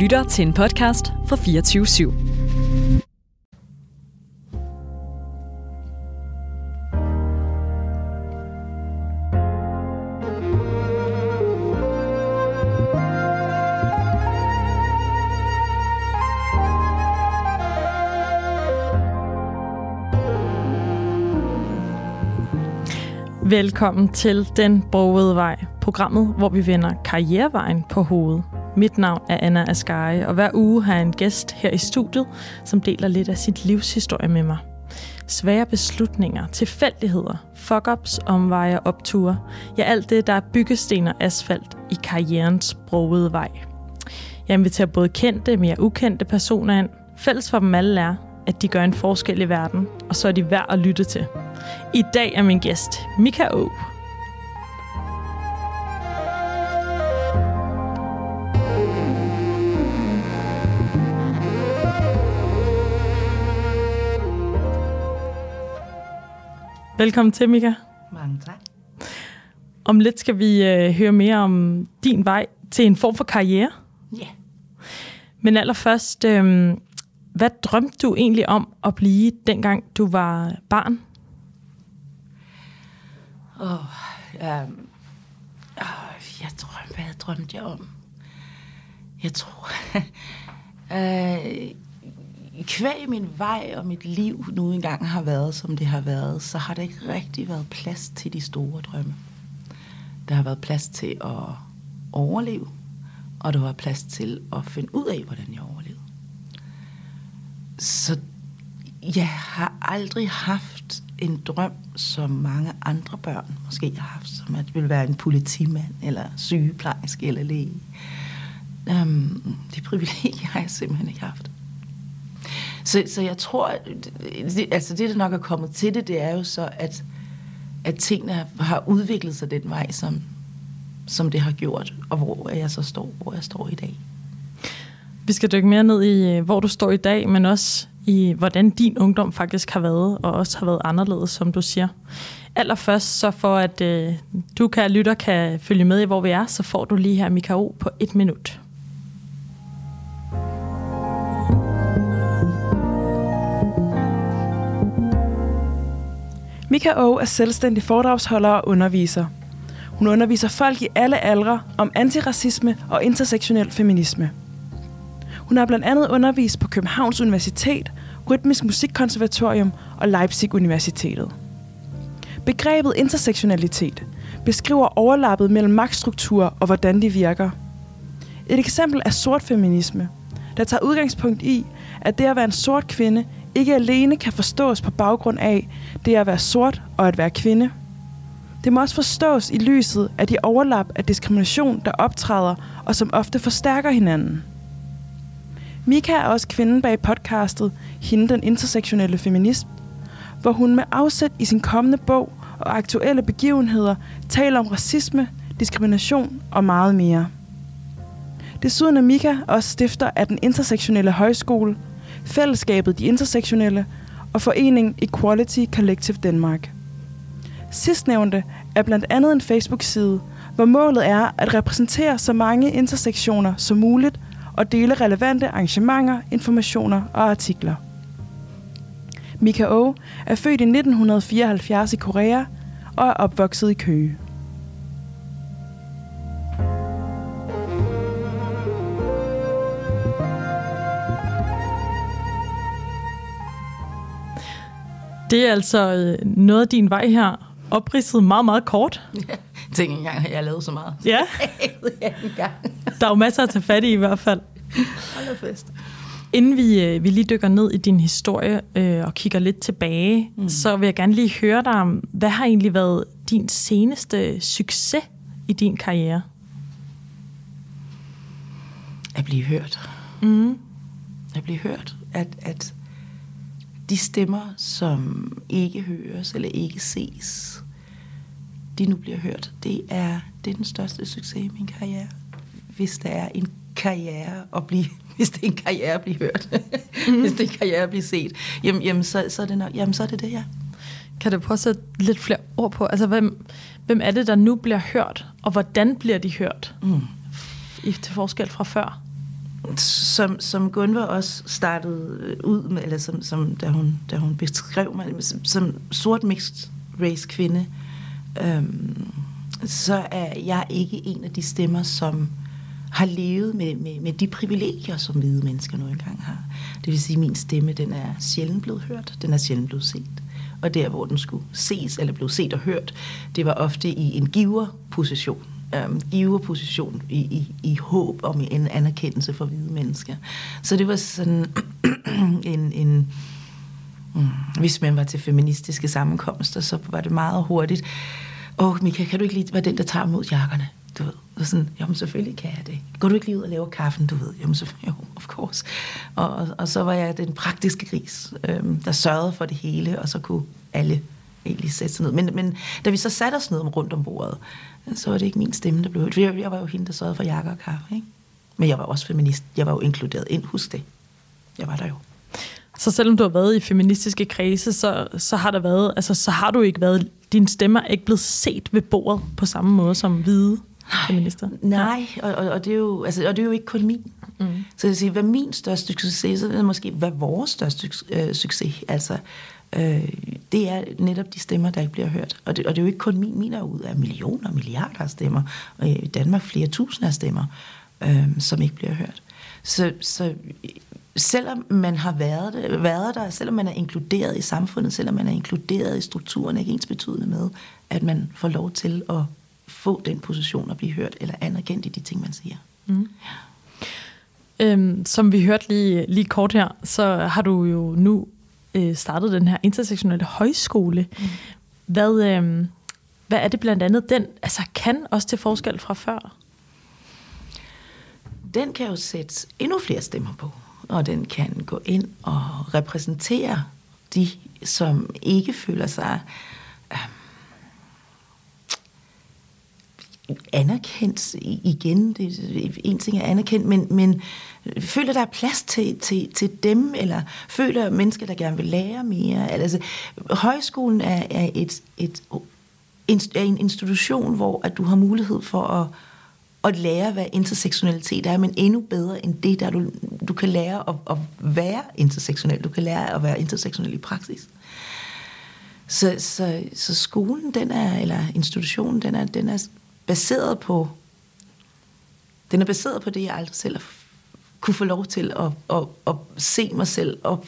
lytter til en podcast fra 24 /7. Velkommen til Den Brogede Vej, programmet, hvor vi vender karrierevejen på hovedet. Mit navn er Anna Asgari, og hver uge har jeg en gæst her i studiet, som deler lidt af sit livshistorie med mig. Svære beslutninger, tilfældigheder, fuck-ups, omveje og opture. Ja, alt det, der er byggesten og asfalt i karrierens brogede vej. Jeg inviterer både kendte, mere ukendte personer ind. Fælles for dem alle er, at de gør en forskel i verden, og så er de værd at lytte til. I dag er min gæst Mika O. Velkommen til, Mika. Mange tak. Om lidt skal vi øh, høre mere om din vej til en form for karriere. Ja. Men allerførst, øh, hvad drømte du egentlig om at blive, dengang du var barn? Åh, oh, um, oh, jeg drømte, hvad drømte jeg om? Jeg tror, uh, kvæg min vej og mit liv nu engang har været, som det har været, så har det ikke rigtig været plads til de store drømme. Der har været plads til at overleve, og der var plads til at finde ud af, hvordan jeg overlevede. Så jeg har aldrig haft en drøm, som mange andre børn måske har haft, som at vil være en politimand, eller sygeplejerske, eller læge. Um, det privilegie har jeg simpelthen ikke haft. Så, så jeg tror, det, altså det, der nok er kommet til det, det er jo så, at, at tingene har udviklet sig den vej, som, som det har gjort, og hvor jeg så står, hvor jeg står i dag. Vi skal dykke mere ned i, øh, hvor du står i dag, men også i, hvordan din ungdom faktisk har været, og også har været anderledes, som du siger. Allerførst, så for at øh, du kan lytter kan følge med i, hvor vi er, så får du lige her Mikao på et minut. Mika O er selvstændig foredragsholder og underviser. Hun underviser folk i alle aldre om antiracisme og intersektionel feminisme. Hun har blandt andet undervist på Københavns Universitet, Rytmisk Musikkonservatorium og Leipzig Universitetet. Begrebet intersektionalitet beskriver overlappet mellem magtstrukturer og hvordan de virker. Et eksempel er sort feminisme, der tager udgangspunkt i, at det at være en sort kvinde ikke alene kan forstås på baggrund af det at være sort og at være kvinde. Det må også forstås i lyset af de overlap af diskrimination, der optræder og som ofte forstærker hinanden. Mika er også kvinden bag podcastet Hende den intersektionelle feminist, hvor hun med afsæt i sin kommende bog og aktuelle begivenheder taler om racisme, diskrimination og meget mere. Desuden er Mika også stifter af den intersektionelle højskole, Fællesskabet De Intersektionelle og foreningen Equality Collective Danmark. Sidstnævnte er blandt andet en Facebook-side, hvor målet er at repræsentere så mange intersektioner som muligt og dele relevante arrangementer, informationer og artikler. Mika O er født i 1974 i Korea og er opvokset i Køge. Det er altså øh, noget af din vej her, opridset meget, meget kort. Ja, tænk engang, at jeg har lavet så meget. Ja. Der er jo masser at tage fat i i hvert fald. Hold fest. Inden vi, øh, vi lige dykker ned i din historie øh, og kigger lidt tilbage, mm. så vil jeg gerne lige høre dig om, hvad har egentlig været din seneste succes i din karriere? At blive hørt. Mm. At blive hørt. At, at de stemmer, som ikke høres eller ikke ses, de nu bliver hørt. Det er, det er den største succes i min karriere. Hvis der er en karriere at blive, hvis det er en karriere at blive hørt, mm. hvis det er en karriere at blive set, jamen, jamen, så, så, er det nok, jamen så er det det, ja. Kan du prøve at sætte lidt flere ord på? Altså, hvem, hvem er det, der nu bliver hørt, og hvordan bliver de hørt? Mm. I, til forskel fra før? Som, som Gunvor også startede øh, ud med, eller som, som da, hun, da hun beskrev mig, som, som sort mixed race kvinde, øhm, så er jeg ikke en af de stemmer, som har levet med, med, med de privilegier, som hvide mennesker nu engang har. Det vil sige, at min stemme, den er sjældent blevet hørt, den er sjældent blevet set. Og der, hvor den skulle ses eller blev set og hørt, det var ofte i en giverposition øhm, giverposition i, i, i håb om en anerkendelse for hvide mennesker. Så det var sådan en, en mm, hvis man var til feministiske sammenkomster, så var det meget hurtigt. Åh, oh, Mika, kan du ikke lige være den, der tager mod jakkerne? Du ved, og sådan, jamen selvfølgelig kan jeg det. Går du ikke lige ud og laver kaffen, du ved? Jamen selvfølgelig, jo, of course. Og, og, og så var jeg den praktiske gris, øhm, der sørgede for det hele, og så kunne alle egentlig sætte sig ned. Men, men da vi så satte os ned rundt om bordet, så var det ikke min stemme, der blev hørt. Jeg, jeg var jo hende, der sørgede for jakker og kaffe, ikke? Men jeg var også feminist. Jeg var jo inkluderet ind. Husk det. Jeg var der jo. Så selvom du har været i feministiske kredse, så, så har der været, altså, så har du ikke været, din stemme er ikke blevet set ved bordet på samme måde som hvide feminister. Nej, og, og, og, det er jo, altså, og det er jo ikke kun min. Mm. Så jeg siger, hvad min største succes, så er det måske, hvad vores største øh, succes, altså, øh, det er netop de stemmer, der ikke bliver hørt. Og det, og det er jo ikke kun min, min er ud af millioner og milliarder af stemmer, og i Danmark flere tusinder af stemmer, øh, som ikke bliver hørt. Så, så selvom man har været, det, været der, selvom man er inkluderet i samfundet, selvom man er inkluderet i strukturen, er ikke ens betydende med, at man får lov til at få den position og blive hørt eller anerkendt i de ting, man siger. Mm. Øhm, som vi hørte lige, lige kort her, så har du jo nu øh, startet den her intersektionelle højskole. Mm. Hvad, øh, hvad er det blandt andet, den altså, kan også til forskel fra før? Den kan jo sætte endnu flere stemmer på, og den kan gå ind og repræsentere de, som ikke føler sig anerkendt igen. Det, en ting er anerkendt, men, men føler der er plads til, til, til dem, eller føler mennesker, der gerne vil lære mere. Altså, højskolen er, er, et, et, er en institution, hvor at du har mulighed for at, at lære, hvad intersektionalitet er, men endnu bedre end det, der du, du kan lære at, at være intersektionel. Du kan lære at være intersektionel i praksis. Så, så, så skolen, den er, eller institutionen, den er, den er baseret på den er baseret på det, jeg aldrig selv kunne få lov til at, at, at se mig selv og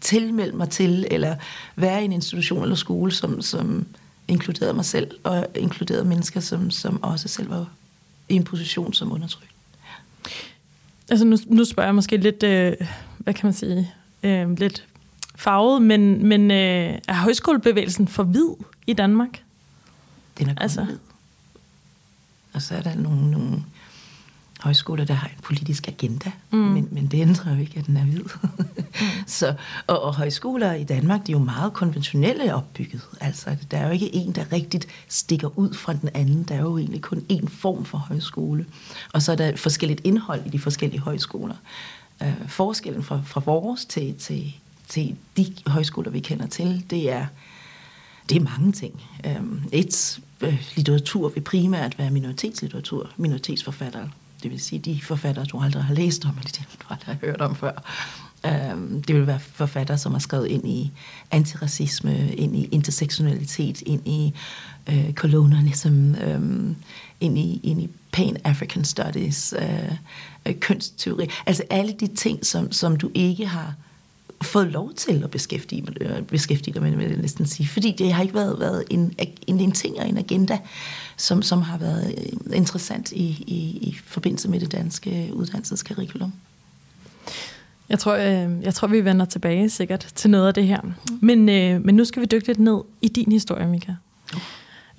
tilmelde mig til, eller være i en institution eller skole, som, som inkluderede mig selv, og inkluderede mennesker, som, som også selv var i en position som undertrykt. Altså nu, nu spørger jeg måske lidt, øh, hvad kan man sige, øh, lidt farvet, men, men øh, er højskolebevægelsen for hvid i Danmark? Den er altså. hvid. Og så er der nogle, nogle højskoler, der har en politisk agenda, mm. men, men det ændrer jo ikke, at den er hvid. mm. så, og, og højskoler i Danmark, de er jo meget konventionelle opbygget. Altså, der er jo ikke en, der rigtigt stikker ud fra den anden. Der er jo egentlig kun én form for højskole. Og så er der forskelligt indhold i de forskellige højskoler. Uh, forskellen fra, fra vores til, til, til de højskoler, vi kender til, det er, det er mange ting. Øhm, et, øh, litteratur vil primært være minoritetslitteratur, minoritetsforfattere det vil sige de forfattere, du aldrig har læst om, eller de du aldrig har hørt om før. Øhm, det vil være forfattere, som har skrevet ind i antiracisme, ind i intersektionalitet, ind i øh, colonialism, øh, ind i, ind i pan-African studies, øh, øh, kønsteori. Altså alle de ting, som, som du ikke har fået lov til at beskæftige, beskæftige dig med, vil jeg næsten sige. Fordi det har ikke været, været en, en, en ting og en agenda, som, som har været øh, interessant i, i, i forbindelse med det danske uddannelseskurrikulum. Jeg tror, øh, jeg tror, vi vender tilbage sikkert til noget af det her. Mm. Men, øh, men nu skal vi dykke lidt ned i din historie, Mika. Mm.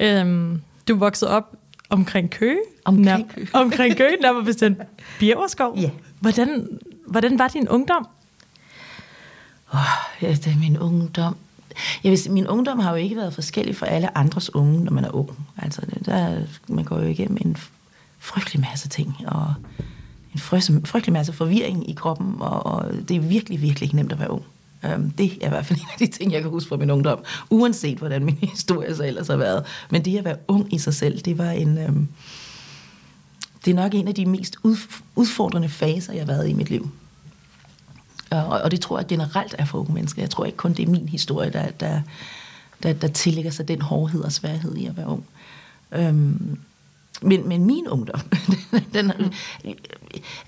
Øhm, du voksede op omkring Køge. Omkring Køge. omkring Køge, nærmere bestemt Bjergerskov. Ja. Hvordan, hvordan var din ungdom? Oh, ja, det er min ungdom. Jeg vil min ungdom har jo ikke været forskellig fra alle andres unge, når man er ung. Altså, der, man går jo igennem en frygtelig masse ting, og en frygtelig masse forvirring i kroppen, og, og det er virkelig, virkelig ikke nemt at være ung. Um, det er i hvert fald en af de ting, jeg kan huske fra min ungdom, uanset hvordan min historie så ellers har været. Men det at være ung i sig selv, det var en... Um, det er nok en af de mest udfordrende faser, jeg har været i mit liv. Og, og det tror jeg generelt er for unge mennesker. Jeg tror ikke kun, det er min historie, der, der, der, der tillægger sig den hårdhed og sværhed i at være ung. Øhm, men, men min ungdom, den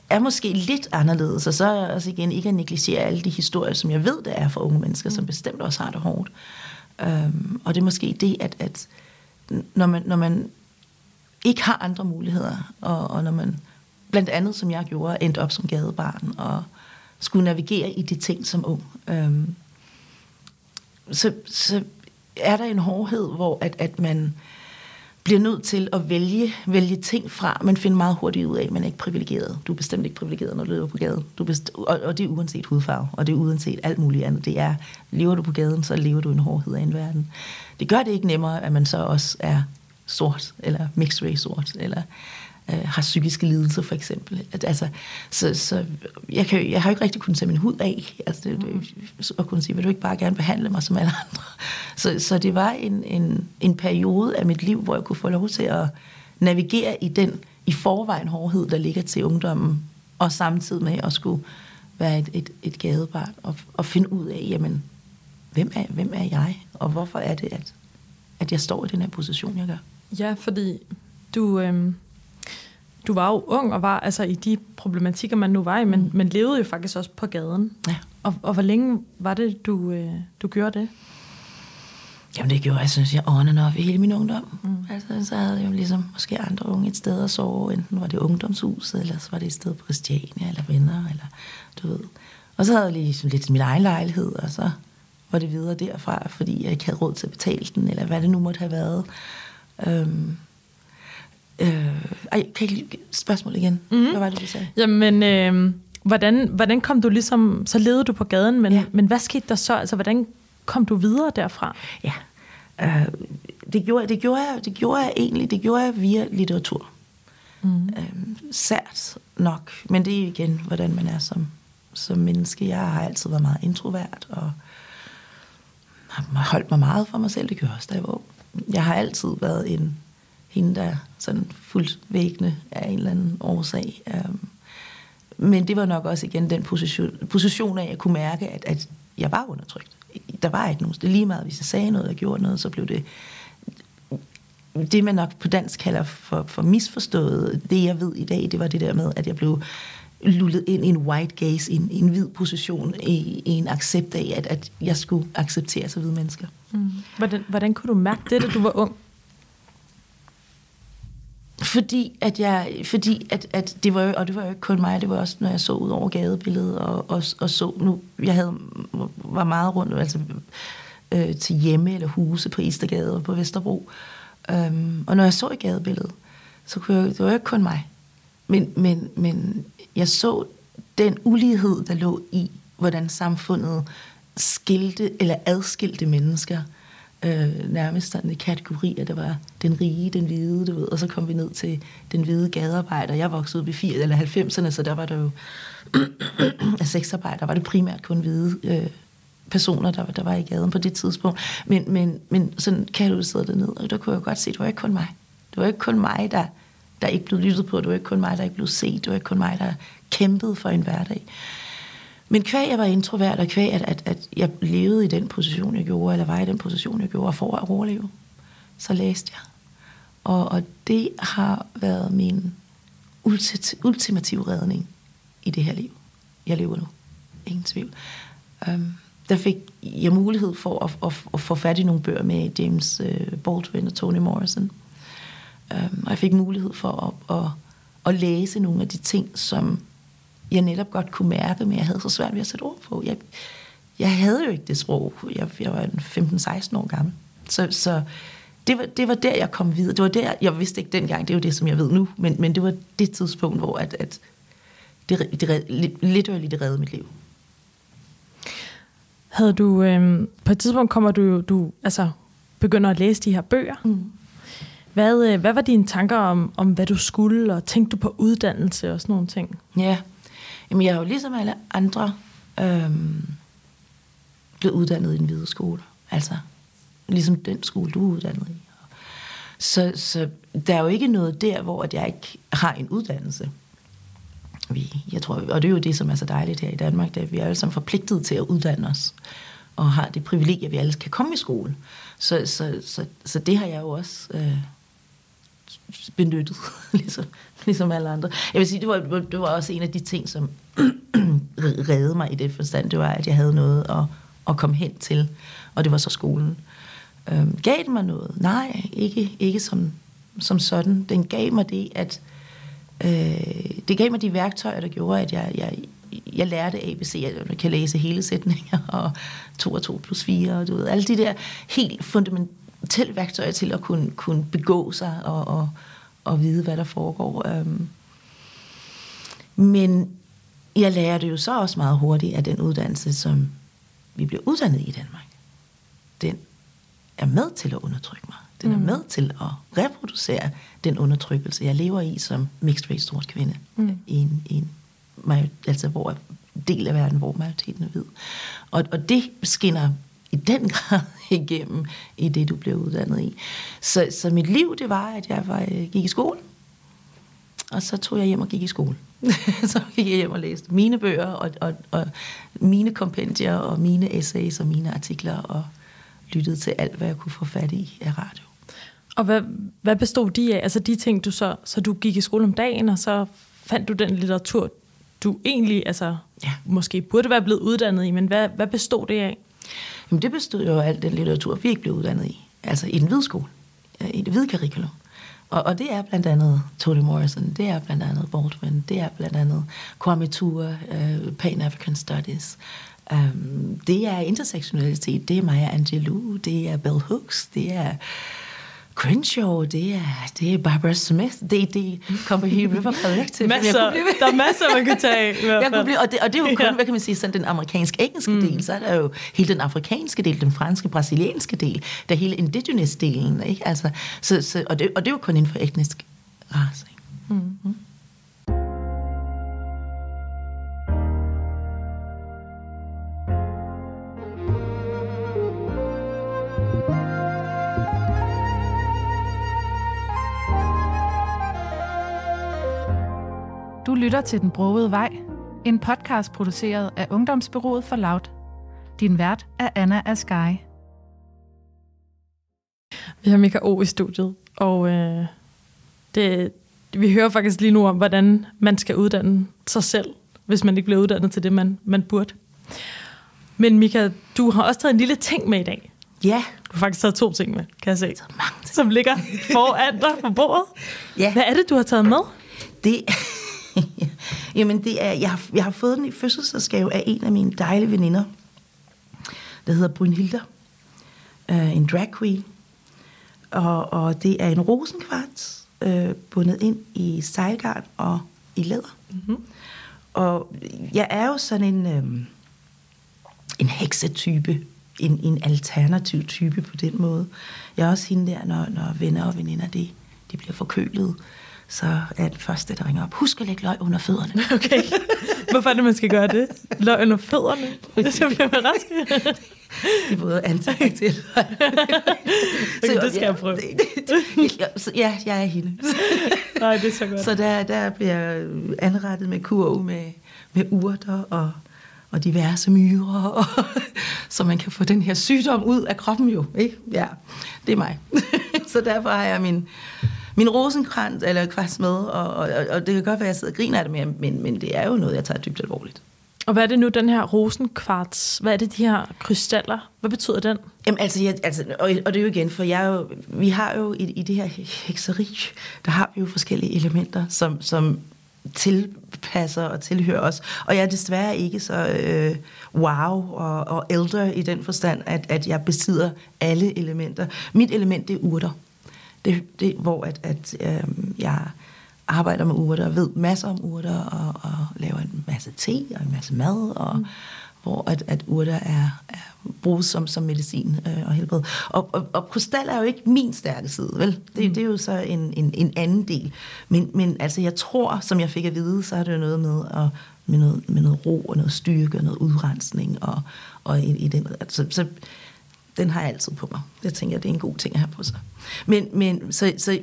er måske lidt anderledes, og så altså igen ikke at negligere alle de historier, som jeg ved, der er for unge mennesker, som bestemt også har det hårdt. Øhm, og det er måske det, at, at når, man, når man ikke har andre muligheder, og, og når man blandt andet, som jeg gjorde, endte op som gadebarn, og skulle navigere i de ting som ung, øhm, så, så er der en hårdhed, hvor at, at man bliver nødt til at vælge, vælge ting fra, men finder meget hurtigt ud af, at man er ikke privilegeret. Du er bestemt ikke privilegeret, når du lever på gaden. Du best- og, og det er uanset hudfarve, og det er uanset alt muligt andet. Det er, lever du på gaden, så lever du en hårdhed af en verden. Det gør det ikke nemmere, at man så også er sort, eller mixed race sort, eller øh, har psykiske lidelser for eksempel. At, altså, så, så jeg, kan, jeg har ikke rigtig kunnet tage min hud af, altså, det, det, og kunne sige, vil du ikke bare gerne behandle mig som alle andre? Så, så det var en, en, en periode af mit liv, hvor jeg kunne få lov til at navigere i den i forvejen hårdhed, der ligger til ungdommen, og samtidig med at skulle være et, et, et gadebarn, og, og finde ud af, jamen, hvem er, hvem er jeg, og hvorfor er det, at, at jeg står i den her position, jeg gør. Ja, fordi du, øhm, du var jo ung og var altså i de problematikker, man nu var i, men, mm. men levede jo faktisk også på gaden. Ja. Og, og hvor længe var det, du, øh, du gjorde det? Jamen det gjorde jeg, synes jeg, on and off i hele min ungdom. Mm. Altså, så havde jeg jo ligesom måske andre unge et sted at sove. Enten var det ungdomshuset, eller så var det et sted på Christiania, eller venner, eller du ved. Og så havde jeg ligesom lidt min egen lejlighed, og så var det videre derfra, fordi jeg ikke havde råd til at betale den, eller hvad det nu måtte have været. Øhm, øh, ej, kan jeg ikke spørgsmål igen? Mm-hmm. Hvad var det, du sagde? Jamen, øh, hvordan, hvordan kom du ligesom, så levede du på gaden, men, ja. men hvad skete der så? Altså, hvordan kom du videre derfra? Ja, øh, det, gjorde, det, gjorde jeg, det gjorde jeg egentlig, det gjorde jeg via litteratur. Mm. Øh, sært nok, men det er igen, hvordan man er som, som menneske. Jeg har altid været meget introvert, og har holdt mig meget for mig selv. Det gjorde også, da jeg var Jeg har altid været en hende, der sådan fuldt væggende af en eller anden årsag. Øhm, men det var nok også igen den position, position af, at jeg kunne mærke, at, at jeg var undertrykt. Der var ikke nogen. Det lige meget, hvis jeg sagde noget og gjorde noget, så blev det det, man nok på dansk kalder for, for misforstået. Det, jeg ved i dag, det var det der med, at jeg blev lullet ind i en white gaze, i en, i en hvid position, i, i en accept af, at, at jeg skulle acceptere så hvide mennesker. Mm. Hvordan, hvordan kunne du mærke det, da du var ung? Fordi at jeg, fordi at, at det var jo, og det var jo ikke kun mig, det var også, når jeg så ud over gadebilledet, og, og, og så nu, jeg havde, var meget rundt, altså øh, til hjemme eller huse på Istergade og på Vesterbro. Øhm, og når jeg så i gadebilledet, så kunne jeg, det var jo ikke kun mig. Men, men, men jeg så den ulighed, der lå i, hvordan samfundet skilte eller adskilte mennesker øh, nærmest sådan i kategorier. Der var den rige, den hvide, du ved, og så kom vi ned til den hvide gadearbejder. Jeg voksede op i 80 eller 90'erne, så der var der jo af sexarbejder, var det primært kun hvide øh, personer, der, der var i gaden på det tidspunkt. Men, men, men sådan sidde derned, og der kunne jeg godt se, det var ikke kun mig. Det var ikke kun mig, der, der ikke blev lyttet på. Det var ikke kun mig, der ikke blev set. Det var ikke kun mig, der kæmpede for en hverdag. Men kvæg jeg var introvert, og kvæg at, at, at jeg levede i den position, jeg gjorde, eller var i den position, jeg gjorde, og for at overleve, så læste jeg. Og, og det har været min ulti- ultimative redning i det her liv. Jeg lever nu. Ingen tvivl. Um, der fik jeg mulighed for at, at, at få fat i nogle bøger med James øh, Baldwin og Toni Morrison. Um, og jeg fik mulighed for at, at, at læse nogle af de ting, som jeg netop godt kunne mærke, men jeg havde så svært ved at sætte ord på. Jeg, jeg havde jo ikke det sprog. Jeg, jeg var 15-16 år gammel. Så, så det, var, det var der, jeg kom videre. Det var der, jeg vidste ikke dengang, det er jo det, som jeg ved nu, men, men det var det tidspunkt, hvor at, at det, det, lidt og lidt redde mit liv. Havde du, øh, på et tidspunkt kommer du, du altså, begynder at læse de her bøger. Mm. Hvad, øh, hvad var dine tanker om, om, hvad du skulle, og tænkte du på uddannelse og sådan nogle ting? Ja, Jamen, jeg er jo ligesom alle andre øhm, blevet uddannet i en hvide skole. Altså, ligesom den skole, du er uddannet i. Så, så der er jo ikke noget der, hvor at jeg ikke har en uddannelse. Vi, jeg tror, og det er jo det, som er så dejligt her i Danmark, at vi er alle sammen forpligtet til at uddanne os, og har det privilegie, at vi alle kan komme i skole. Så, så, så, så det har jeg jo også øh, benyttet, ligesom, ligesom alle andre. Jeg vil sige, det var, det var også en af de ting, som reddede mig i det forstand, det var, at jeg havde noget at, at komme hen til, og det var så skolen. Øhm, gav det mig noget? Nej, ikke, ikke som, som sådan. Den gav mig det, at øh, det gav mig de værktøjer, der gjorde, at jeg, jeg, jeg lærte ABC, at jeg kan læse hele sætninger, og 2 og 2 plus 4, og du ved, alle de der helt fundamentelle værktøjer til at kunne, kunne begå sig og, og, og vide, hvad der foregår. Øhm, men jeg lærte jo så også meget hurtigt, at den uddannelse, som vi bliver uddannet i Danmark, den er med til at undertrykke mig. Den er mm. med til at reproducere den undertrykkelse, jeg lever i som mixed race sort kvinde. Mm. I en, i en, altså hvor del af verden, hvor majoriteten er hvid. Og, og det skinner i den grad igennem i det, du bliver uddannet i. Så, så mit liv, det var, at jeg var, gik i skole, og så tog jeg hjem og gik i skole. så gik jeg hjem og læste mine bøger, og, og, og mine kompendier, og mine essays, og mine artikler, og lyttede til alt, hvad jeg kunne få fat i af radio. Og hvad, hvad bestod de af? Altså de ting, du så, så du gik i skole om dagen, og så fandt du den litteratur, du egentlig altså, ja. måske burde være blevet uddannet i, men hvad, hvad bestod det af? Men det bestod jo af alt den litteratur, vi ikke blev uddannet i. Altså i den hvide skole, i det hvide curriculum. Og, og det er blandt andet Toni Morrison, det er blandt andet Baldwin, det er blandt andet Kwame Ture, øh, uh, Pan-African Studies. Um, det er intersektionalitet, det er Maya Angelou, det er Bell Hooks, det er Crenshaw, det er, det er Barbara Smith, det, det er Company River Collective. masser, der er masser, man kan tage jeg kunne blive, og, det, og det er jo kun, ja. hvad kan man sige, sådan den amerikansk-engelske mm. del, så er der jo hele den afrikanske del, den franske, brasilianske del, der hele indigenous-delen, ikke? Altså, så, så, og, det, og det er jo kun inden for etnisk race. Mm. Mm. Du lytter til Den Brogede Vej, en podcast produceret af Ungdomsbyrået for Loud. Din vært er Anna Askai. Vi har Mika O i studiet, og øh, det, vi hører faktisk lige nu om, hvordan man skal uddanne sig selv, hvis man ikke bliver uddannet til det, man, man burde. Men Mika, du har også taget en lille ting med i dag. Ja. Du har faktisk taget to ting med, kan jeg se. Så mange Som ligger foran dig på bordet. Ja. Hvad er det, du har taget med? Det Jamen, det er, jeg, har, jeg har fået den i fødselsdagsgave af en af mine dejlige veninder, der hedder Brynhilda. Uh, en drag queen. Og, og det er en rosenkvarts, uh, bundet ind i sejlgarn og i læder. Mm-hmm. Og jeg er jo sådan en, um, en heksetype, en, en alternativ type på den måde. Jeg er også hende der, når, når venner og veninder, de, de bliver forkølet så er det første, der ringer op. Husk at lægge løg under fødderne. Okay. Hvorfor er det, man skal gøre det? Løg under fødderne? Det så bliver man rask. det er både ansigt til. okay, det skal ja, jeg prøve. Så, ja, jeg er hende. Nej, det er så godt. Så der, der bliver anrettet med kurv med, med urter og, og diverse myrer, og, så man kan få den her sygdom ud af kroppen jo. Ikke? Ja, det er mig. så derfor har jeg min min rosenkrans eller kvast med, og, og, og det kan godt være, at jeg sidder og griner af det, men, men det er jo noget, jeg tager dybt alvorligt. Og hvad er det nu, den her rosenkvarts? Hvad er det, de her krystaller? Hvad betyder den? Jamen, altså, jeg, altså og, og det er jo igen, for jeg jo, vi har jo i, i det her hekseri, der har vi jo forskellige elementer, som, som tilpasser og tilhører os. Og jeg er desværre ikke så øh, wow og, og ældre i den forstand, at, at jeg besidder alle elementer. Mit element, det er urter det, det, hvor at, at øh, jeg arbejder med urter og ved masser om urter og, og laver en masse te og en masse mad, og mm. hvor at, at urter er, er bruges som, som medicin øh, og helbred. Og, og, og krystal er jo ikke min stærke side, vel? Det, mm. det er jo så en, en, en anden del. Men, men altså, jeg tror, som jeg fik at vide, så er det jo noget med, at, med, noget, med noget ro og noget styrke og noget udrensning og, og i, i den... Altså, så den har jeg altid på mig. Jeg tænker, det er en god ting at have på sig. Men, men så, så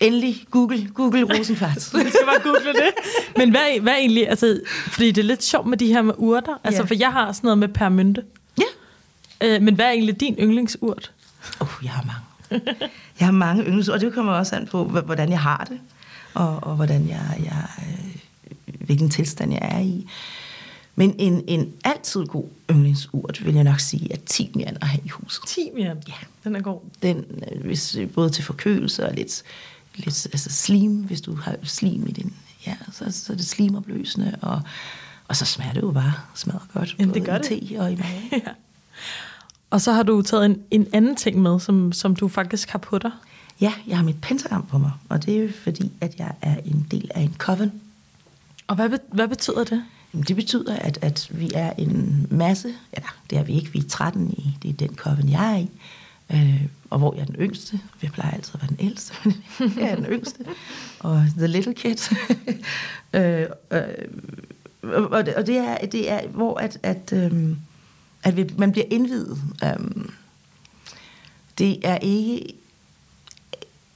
endelig Google, Google Rosenfart. Du skal bare google det. Men hvad, hvad egentlig, altså, fordi det er lidt sjovt med de her med urter, altså, Ja. for jeg har sådan noget med permynte. ja. Øh, men hvad er egentlig din yndlingsurt? Oh, jeg har mange. Jeg har mange yndlingsord, og det kommer også an på, hvordan jeg har det, og, og hvordan jeg, jeg, øh, hvilken tilstand jeg er i. Men en, en altid god yndlingsurt, vil jeg nok sige, er timian at have i huset. Timian. Ja. Den er god. Den, øh, hvis, øh, både til forkølelse og lidt, lidt altså slim, hvis du har slim i din, ja, så, så er det slimopløsende, og, og så smager det jo bare smadrer godt, Jamen, det gør i det. te og i mad. Ja. Og så har du taget en, en anden ting med, som, som du faktisk har på dig. Ja, jeg har mit pentagram på mig, og det er jo fordi, at jeg er en del af en coven. Og hvad, hvad betyder det? Det betyder, at, at vi er en masse, eller det er vi ikke, vi er 13 i, det er den koppen, jeg er i, øh, og hvor jeg er den yngste. Jeg plejer altid at være den ældste, men jeg er den yngste, og the little kid. øh, øh, og det, og det, er, det er, hvor at, at, øh, at vi, man bliver indvidet. Øh, det er ikke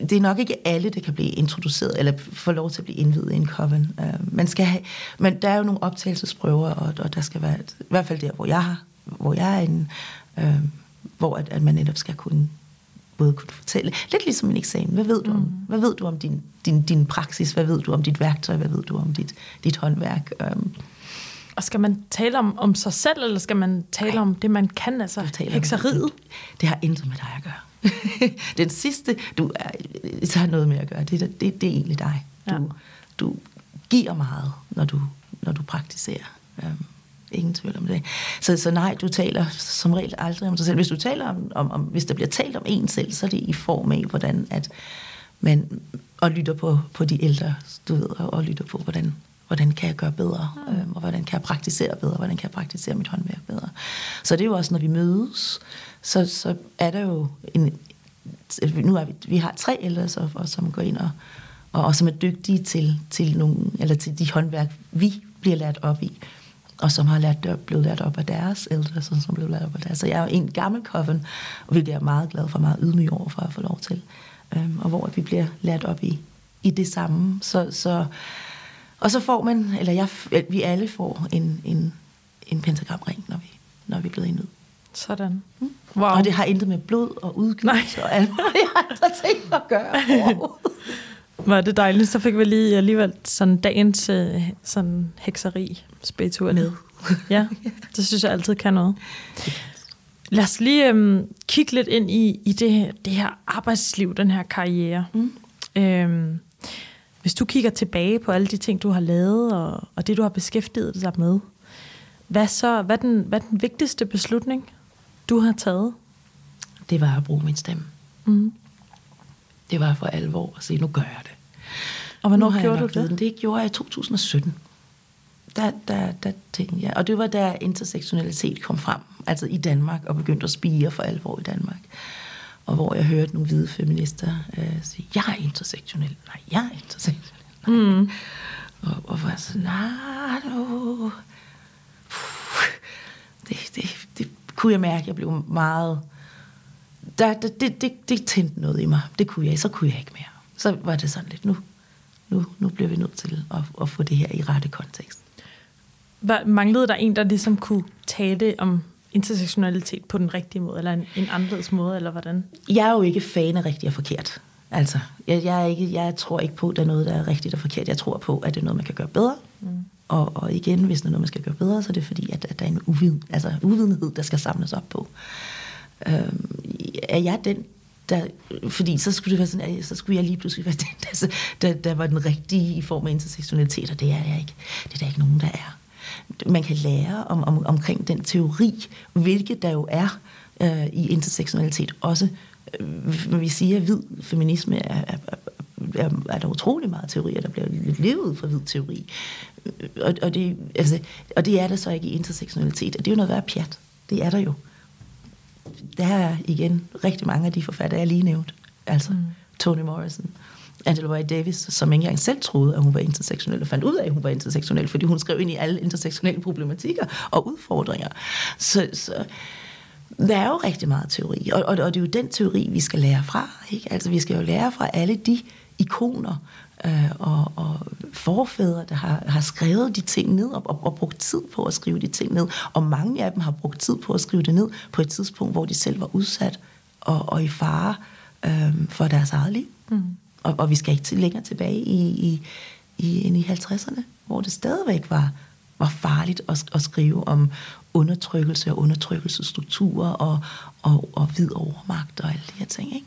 det er nok ikke alle, der kan blive introduceret, eller få lov til at blive indvidet i en coven. Uh, man skal have, men der er jo nogle optagelsesprøver, og, og der skal være, i hvert fald der, hvor jeg, har, hvor jeg er inde, uh, hvor at, at man netop skal kunne både kunne fortælle, lidt ligesom en eksamen, hvad ved du om, hvad ved du om din, din, din praksis, hvad ved du om dit værktøj, hvad ved du om dit, dit håndværk. Um, Og skal man tale om, om sig selv, eller skal man tale Nej. om det, man kan, altså hekseriet? Det har intet med dig at gøre. Den sidste, du er, så har noget med at gøre. Det, er- det, det er egentlig dig. Du, Ja. du giver meget, når du, når du praktiserer. Um, ingen tvivl om det. Så, så nej, du taler som regel aldrig om dig selv. Hvis du taler om, om, om, hvis der bliver talt om en selv, så er det i form af, hvordan at man, og lytter på, på de ældre, du ved, og, og lytter på, hvordan, hvordan kan jeg gøre bedre, mm. øhm, og hvordan kan jeg praktisere bedre, hvordan kan jeg praktisere mit håndværk bedre. Så det er jo også, når vi mødes, så, så er der jo en, nu er vi, vi har tre ældre, så, som går ind og, og, og som er dygtige til, til, nogle, eller til de håndværk, vi bliver lært op i, og som har lært, blevet lært op af deres ældre, sådan som blev lært op af deres. Så jeg er jo en gammel koffen, og vi bliver meget glad for, meget ydmyg over for at få lov til. Øhm, og hvor vi bliver lært op i, i det samme. Så, så, og så får man, eller jeg, vi alle får en, en, en pentagramring, når vi, når vi er blevet indvidet. Sådan. Mm. Wow. Og det har intet med blod og udgivelse og alle mulige andre ting at gøre. Var det dejligt, så fik vi lige alligevel sådan dagens øh, sådan hekseri spirituelt. Med. Ja, det synes jeg altid kan noget. Lad os lige øhm, kigge lidt ind i, i det, det her arbejdsliv, den her karriere. Mm. Øhm, hvis du kigger tilbage på alle de ting, du har lavet, og, og det, du har beskæftiget dig med, hvad, så, hvad, er den, hvad er den vigtigste beslutning, du har taget? Det var at bruge min stemme. Mm. Det var for alvor at sige, nu gør jeg det. Og hvornår har jeg gjorde nok du det? viden. Det gjorde jeg i 2017. Der, der, der tænkte jeg, og det var da intersektionalitet kom frem, altså i Danmark, og begyndte at spire for alvor i Danmark. Og hvor jeg hørte nogle hvide feminister øh, sige, jeg er intersektionel, nej, jeg er intersektionel. Nej. Mm. Og, og var sådan, nej, no. Puh. det, det, det kunne jeg mærke, jeg blev meget... Der, der, det, det, det tændte noget i mig. Det kunne jeg, så kunne jeg ikke mere. Så var det sådan lidt, nu, nu, nu bliver vi nødt til at, at få det her i rette kontekst. Hvad, manglede der en, der ligesom kunne tale om intersektionalitet på den rigtige måde, eller en, en anderledes måde, eller hvordan? Jeg er jo ikke fan af rigtigt og forkert. Altså, jeg, jeg, er ikke, jeg tror ikke på, at der er noget, der er rigtigt og forkert. Jeg tror på, at det er noget, man kan gøre bedre. Mm. Og, og igen, hvis det er noget, man skal gøre bedre, så er det fordi, at, at der er en uviden, altså, uvidenhed, der skal samles op på. Øhm, er jeg den, der, fordi så skulle det være sådan, at så skulle jeg lige pludselig være den, der, der, der var den rigtige i form af intersektionalitet, og det er jeg ikke. Det er der ikke nogen, der er. Man kan lære om, om, omkring den teori, hvilket der jo er øh, i intersektionalitet også. Øh, når vi siger, at hvid feminisme er, er, er, er der utrolig meget teori, og der bliver levet for hvid teori. Øh, Og, og, det, altså, og det er der så ikke i intersektionalitet, og det er jo noget værd pjat. Det er der jo der er igen rigtig mange af de forfattere, jeg lige nævnt. Altså mm. Toni Morrison, Angela White Davis, som ikke engang selv troede, at hun var intersektionel, og fandt ud af, at hun var intersektionel, fordi hun skrev ind i alle intersektionelle problematikker og udfordringer. Så, så Der er jo rigtig meget teori, og, og, og det er jo den teori, vi skal lære fra. Ikke? Altså, vi skal jo lære fra alle de ikoner øh, og, og forfædre, der har, har skrevet de ting ned og, og, og brugt tid på at skrive de ting ned. Og mange af dem har brugt tid på at skrive det ned på et tidspunkt, hvor de selv var udsat og, og i fare øh, for deres eget liv. Mm. Og, og vi skal ikke til længere tilbage i, i, i, end i 50'erne, hvor det stadigvæk var, var farligt at, at skrive om undertrykkelse og undertrykkelsesstrukturer og, og, og hvid overmagt og alle de her ting, ikke?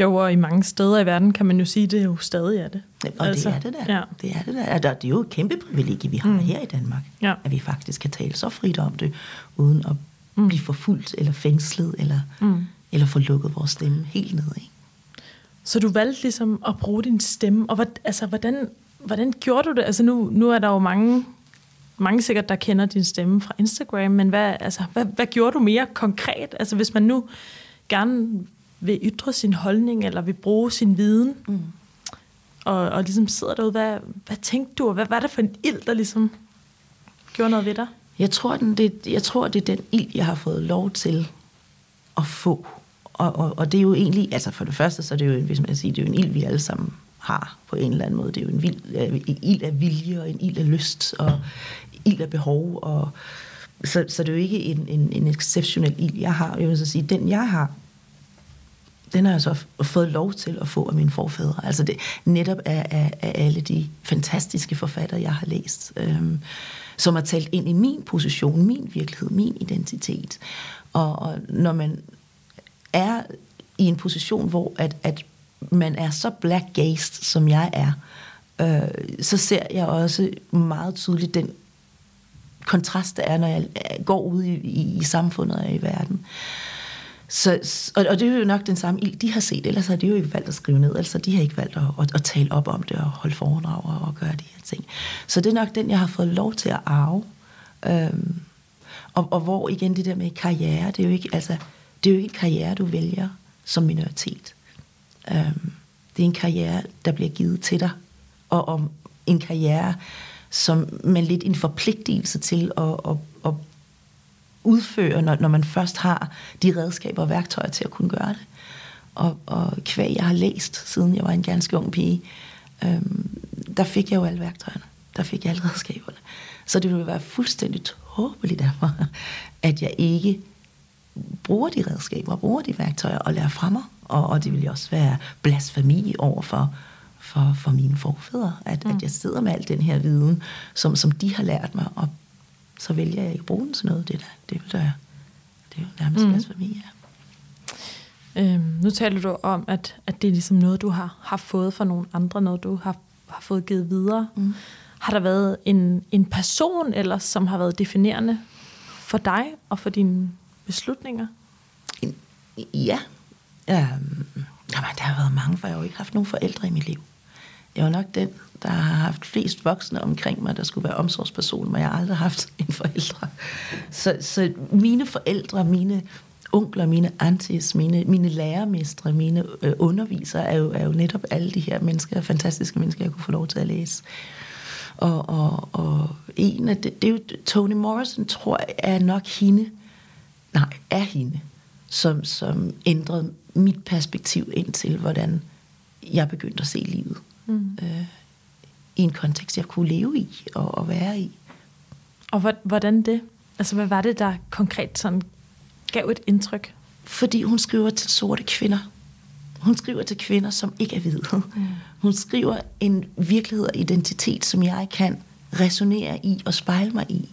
Jo, og i mange steder i verden kan man jo sige, at det jo stadig er det. Og altså, det er det der. Ja. Det er det der. Altså, det er jo et kæmpe privilegie, vi har mm. her i Danmark. Ja. At vi faktisk kan tale så frit om det, uden at mm. blive forfulgt eller fængslet, eller, mm. eller få lukket vores stemme helt ned. Ikke? Så du valgte ligesom at bruge din stemme, og hvad, altså, hvordan, hvordan gjorde du det? Altså nu, nu er der jo mange, mange sikkert, der kender din stemme fra Instagram, men hvad, altså, hvad, hvad gjorde du mere konkret? Altså hvis man nu gerne vil ytre sin holdning, eller vil bruge sin viden, mm. og, og ligesom sidder derude, hvad, hvad tænkte du, og hvad var det for en ild, der ligesom gjorde noget ved dig? Jeg tror, den, det, jeg tror, det er den ild, jeg har fået lov til at få. Og, og, og det er jo egentlig, altså for det første, så er det jo, hvis man siger, det er jo en ild, vi alle sammen har på en eller anden måde. Det er jo en, vild, øh, en ild af vilje, og en ild af lyst, og ild af behov. Og, så, så det er jo ikke en, en, en exceptionel ild, jeg har. Jeg vil så sige, den jeg har, den har jeg så fået lov til at få af mine forfædre. Altså det, netop af, af, af alle de fantastiske forfattere, jeg har læst, øhm, som har talt ind i min position, min virkelighed, min identitet. Og, og når man er i en position, hvor at, at man er så black-gazed, som jeg er, øh, så ser jeg også meget tydeligt den kontrast, der er, når jeg øh, går ud i, i, i samfundet og i verden. Så, og, og det er jo nok den samme ild, de har set, ellers har de jo ikke valgt at skrive ned, altså de har ikke valgt at, at, at tale op om det og holde foredrag og, og gøre de her ting. Så det er nok den, jeg har fået lov til at arve. Øhm, og, og hvor igen det der med karriere, det er jo ikke, altså, det er jo ikke en karriere, du vælger som minoritet. Øhm, det er en karriere, der bliver givet til dig, og om en karriere, som man lidt en forpligtelse til at, at, at udføre, når, når man først har de redskaber og værktøjer til at kunne gøre det. Og, og kvæg jeg har læst, siden jeg var en ganske ung pige, øhm, der fik jeg jo alle værktøjerne. Der fik jeg alle redskaberne. Så det ville være fuldstændig tåbeligt af mig, at jeg ikke bruger de redskaber, bruger de værktøjer og lærer fra mig. Og, og det vil jo også være blasfemi over for, for, for mine forfædre, at, mm. at jeg sidder med al den her viden, som, som de har lært mig, og så vælger jeg ikke at bruge den til noget. Det, der, det, vil der, det er jo nærmest mm. blasfemi, ja. Øhm, nu taler du om, at, at det er ligesom noget, du har, har fået fra nogle andre, noget du har, har fået givet videre. Mm. Har der været en, en person, eller som har været definerende for dig og for dine beslutninger? Ja. Øhm, jamen, der har været mange, for jeg har jo ikke haft nogen forældre i mit liv. Jeg var nok den, der har haft flest voksne omkring mig, der skulle være omsorgsperson, men jeg har aldrig haft en forældre. Så, så mine forældre, mine onkler, mine aunties, mine, mine lærermestre, mine øh, undervisere, er jo, er jo netop alle de her mennesker, fantastiske mennesker, jeg kunne få lov til at læse. Og, og, og en af det, det er jo Toni Morrison, tror jeg, er nok hende, nej, er hende, som, som ændrede mit perspektiv ind til, hvordan jeg begyndte at se livet. Mm. Øh, I en kontekst, jeg kunne leve i og, og være i. Og hvordan det? Altså, hvad var det, der konkret sådan gav et indtryk? Fordi hun skriver til sorte kvinder. Hun skriver til kvinder, som ikke er hvide. Mm. Hun skriver en virkelighed og identitet, som jeg kan resonere i og spejle mig i.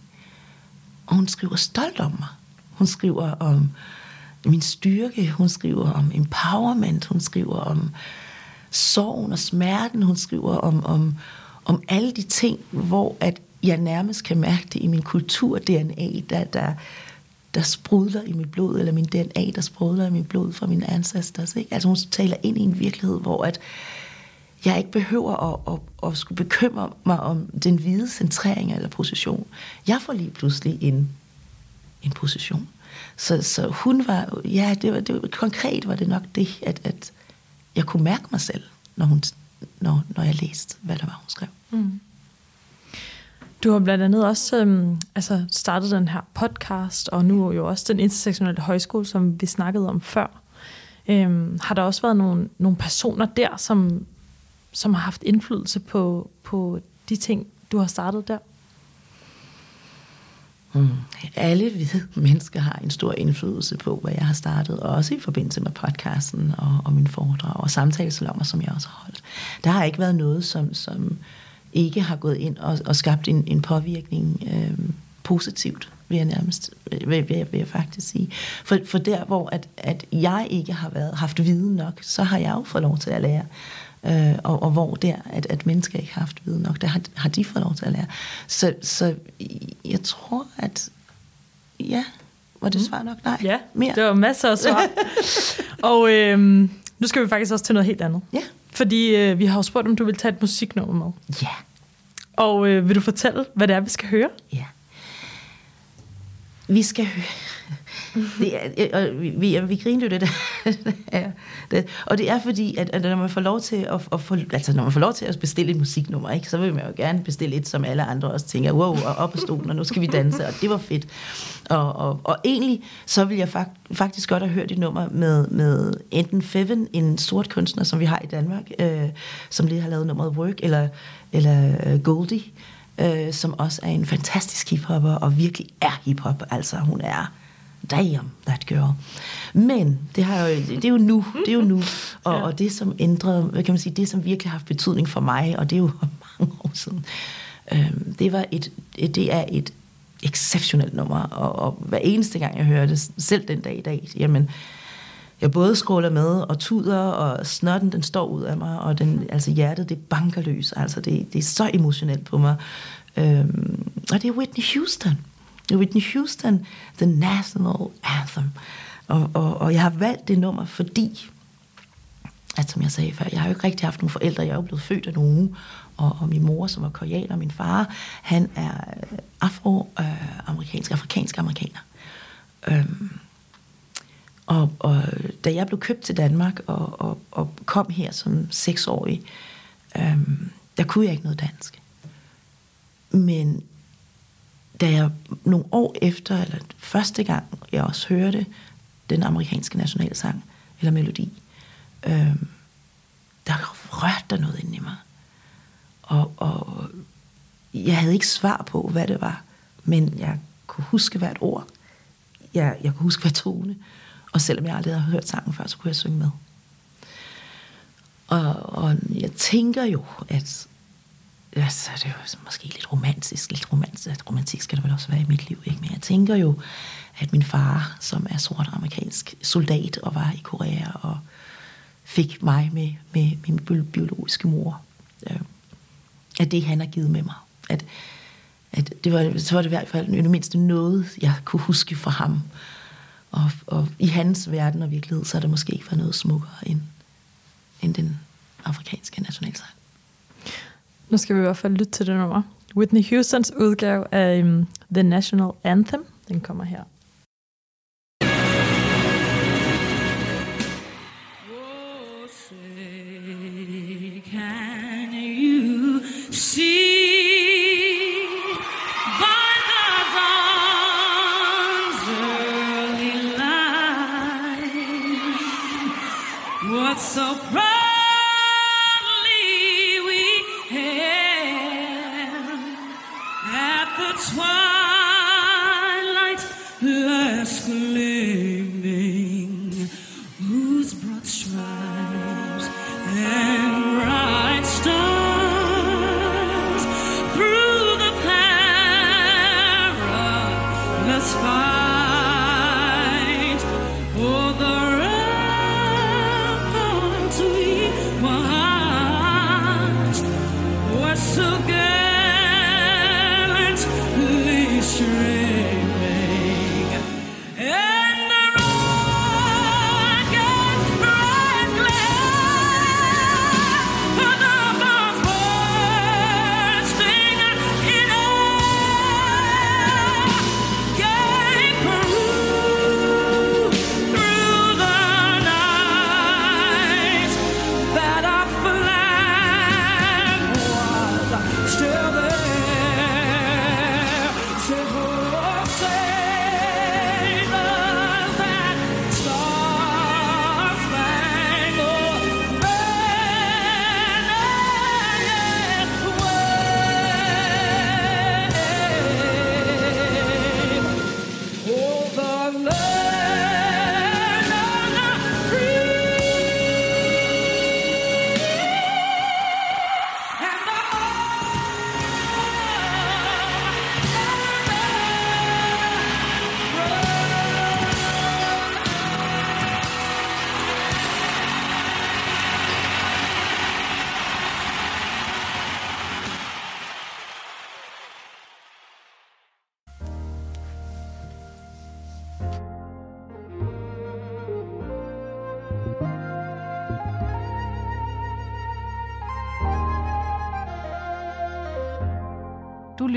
Og hun skriver stolt om mig. Hun skriver om min styrke. Hun skriver om empowerment. Hun skriver om sorgen og smerten. Hun skriver om, om, om alle de ting, hvor at jeg nærmest kan mærke det i min kultur-DNA, der, der, der sprudler i mit blod, eller min DNA, der sprudler i mit blod fra mine ancestors. Ikke? Altså hun taler ind i en virkelighed, hvor at jeg ikke behøver at, at, at skulle bekymre mig om den hvide centrering eller position. Jeg får lige pludselig en, en position. Så, så hun var, ja, det var, det var, konkret var det nok det, at, at jeg kunne mærke mig selv, når, hun, når, når jeg læste, hvad der var, hun skrev. Mm. Du har blandt andet også øhm, altså startet den her podcast, og nu jo også den intersektionelle højskole, som vi snakkede om før. Øhm, har der også været nogle, nogle personer der, som, som har haft indflydelse på, på de ting, du har startet der? Mm. Alle hvide mennesker har en stor indflydelse på, hvad jeg har startet, også i forbindelse med podcasten og, og mine foredrag og samtalesalonger, som jeg også har holdt. Der har ikke været noget, som, som ikke har gået ind og, og skabt en, en påvirkning øh, positivt, vil jeg nærmest, øh, vil, vil, vil jeg faktisk sige. For, for der, hvor at, at jeg ikke har været, haft viden nok, så har jeg jo fået lov til at lære. Øh, og, og hvor der, at, at mennesker ikke har haft viden nok, der har, har de fået lov til at lære. Så, så jeg tror, at ja, var det mm. svar nok? Nej, Ja, mere. det var masser af svar. og øhm, nu skal vi faktisk også til noget helt andet. Ja. Fordi øh, vi har jo spurgt, om du vil tage et musiknummer med. Ja. Og øh, vil du fortælle, hvad det er, vi skal høre? Ja. Vi skal høre... Det er, og vi, vi, vi griner jo det der. ja, det, og det er fordi, at, at når man får lov til at, at få, altså når man får lov til at bestille et musiknummer, ikke, så vil man jo gerne bestille et, som alle andre også tænker, wow, og op på stolen, og nu skal vi danse, og det var fedt. Og, og, og egentlig, så vil jeg fakt, faktisk godt have hørt et nummer med, med enten Feven, en sort kunstner, som vi har i Danmark, øh, som lige har lavet nummeret Work, eller, eller øh, Goldie, øh, som også er en fantastisk hiphopper, og virkelig er hiphop. Altså, hun er damn, that girl. Men det, har jo, det er jo nu, det er jo nu. Og, ja. og det, som ændrede, hvad kan man sige, det, som virkelig har haft betydning for mig, og det er jo mange år siden, øh, det var et, et, det er et exceptionelt nummer, og, og hver eneste gang, jeg hører det, selv den dag i dag, jamen, jeg både skråler med og tuder, og snotten den står ud af mig, og den, altså hjertet det banker løs. Altså det, det er så emotionelt på mig. Øhm, og det er Whitney Houston. Er Whitney Houston, The National Anthem. Og, og, og jeg har valgt det nummer, fordi, at som jeg sagde før, jeg har jo ikke rigtig haft nogen forældre. Jeg er jo blevet født af nogen, og, og min mor, som var koreaner, og min far, han er afroamerikansk, øh, afrikansk amerikaner. Øhm, og, og da jeg blev købt til Danmark og, og, og kom her som seksårig, øhm, der kunne jeg ikke noget dansk. Men da jeg nogle år efter, eller første gang jeg også hørte den amerikanske nationalsang, eller melodi, øh, der rørte der noget ind i mig. Og, og jeg havde ikke svar på, hvad det var, men jeg kunne huske hvert ord. Jeg, jeg kunne huske hver tone. Og selvom jeg aldrig havde hørt sangen før, så kunne jeg synge med. Og, og jeg tænker jo, at ja, så er det jo måske lidt romantisk, lidt romantisk, romantisk skal det vel også være i mit liv, ikke? men jeg tænker jo, at min far, som er sort amerikansk soldat og var i Korea og fik mig med, med min biologiske mor, øh, at det han har givet med mig, at, at det var, så var det i hvert fald det mindste noget, jeg kunne huske fra ham, og, og i hans verden og virkelighed, så er der måske ikke været noget smukkere end, end den afrikanske national nu skal vi i hvert fald lytte til det nummer. Whitney Houstons udgave af um, The National Anthem. Den kommer her.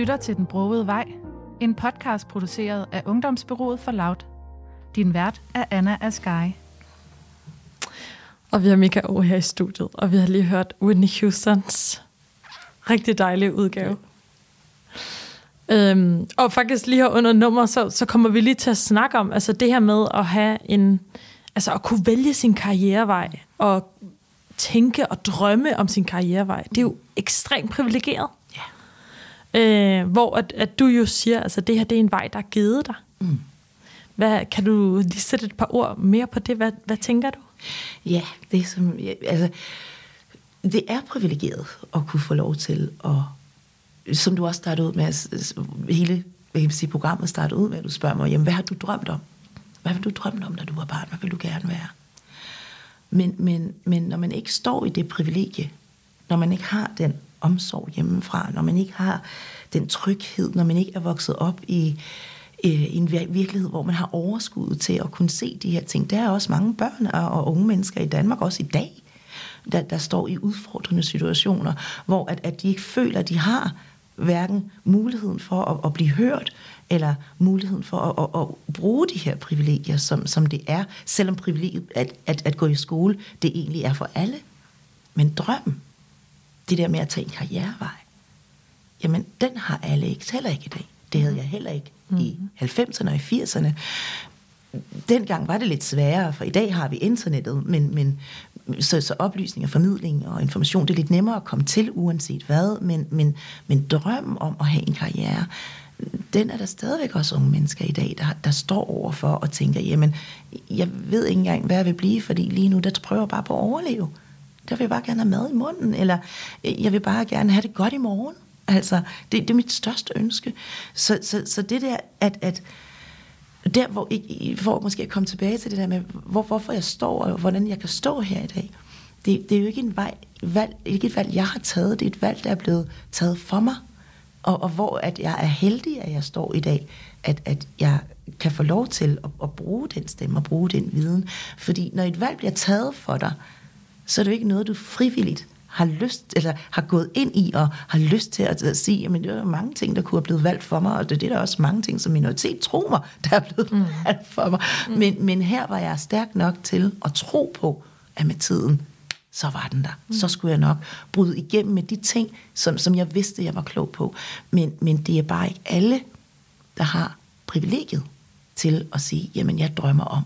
Lytter til Den Brogede Vej, en podcast produceret af Ungdomsbyrået for Loud. Din vært er Anna Asgari. Og vi har Mika O her i studiet, og vi har lige hørt Whitney Houstons rigtig dejlige udgave. Øhm, og faktisk lige her under nummer, så, så kommer vi lige til at snakke om altså det her med at have en, altså at kunne vælge sin karrierevej, og tænke og drømme om sin karrierevej. Det er jo ekstremt privilegeret. Øh, hvor at, at du jo siger, altså det her det er en vej, der er givet dig. Mm. Hvad, kan du lige sætte et par ord mere på det? Hvad, hvad tænker du? Ja, det er som, ja, altså, det er privilegeret at kunne få lov til at, som du også startede ud med, s- hele hvad kan sige, programmet startede ud med, at du spørger mig, jamen, hvad har du drømt om? Hvad vil du drømme om, da du var barn? Hvad vil du gerne være? Men, men, men når man ikke står i det privilegie, når man ikke har den omsorg hjemmefra, når man ikke har den tryghed, når man ikke er vokset op i, øh, i en virkelighed, hvor man har overskud til at kunne se de her ting. Der er også mange børn og, og unge mennesker i Danmark, også i dag, der, der står i udfordrende situationer, hvor at, at de ikke føler, at de har hverken muligheden for at, at blive hørt, eller muligheden for at, at, at bruge de her privilegier, som, som det er, selvom privilegiet at, at, at gå i skole, det egentlig er for alle. Men drømmen, det der med at tage en karrierevej, jamen den har alle ikke, heller ikke i dag. Det havde jeg heller ikke mm. i 90'erne og i 80'erne. Dengang var det lidt sværere, for i dag har vi internettet, men, men så, så oplysning og formidling og information, det er lidt nemmere at komme til, uanset hvad, men, men, men drømmen om at have en karriere, den er der stadigvæk også unge mennesker i dag, der, der står overfor og tænker, jamen, jeg ved ikke engang, hvad jeg vil blive, fordi lige nu, der prøver jeg bare på at overleve. Der vil jeg bare gerne have mad i munden, eller øh, jeg vil bare gerne have det godt i morgen. Altså, det, det er mit største ønske. Så, så, så det der, at, at der hvor, ikke, hvor måske jeg komme tilbage til det der med, hvor, hvorfor jeg står, og hvordan jeg kan stå her i dag. Det, det er jo ikke, en vej, valg, ikke et valg, jeg har taget, det er et valg, der er blevet taget for mig. Og, og hvor at jeg er heldig, at jeg står i dag, at, at jeg kan få lov til at, at bruge den stemme og bruge den viden. Fordi når et valg bliver taget for dig, så er det jo ikke noget, du frivilligt har lyst, eller har gået ind i og har lyst til at, at sige, jamen det er mange ting, der kunne have blevet valgt for mig, og det, det er der også mange ting, som minoritet tror mig, der er blevet mm. valgt for mig. Mm. Men, men her var jeg stærk nok til at tro på, at med tiden, så var den der. Mm. Så skulle jeg nok bryde igennem med de ting, som, som jeg vidste, jeg var klog på. Men, men det er bare ikke alle, der har privilegiet til at sige, jamen jeg drømmer om.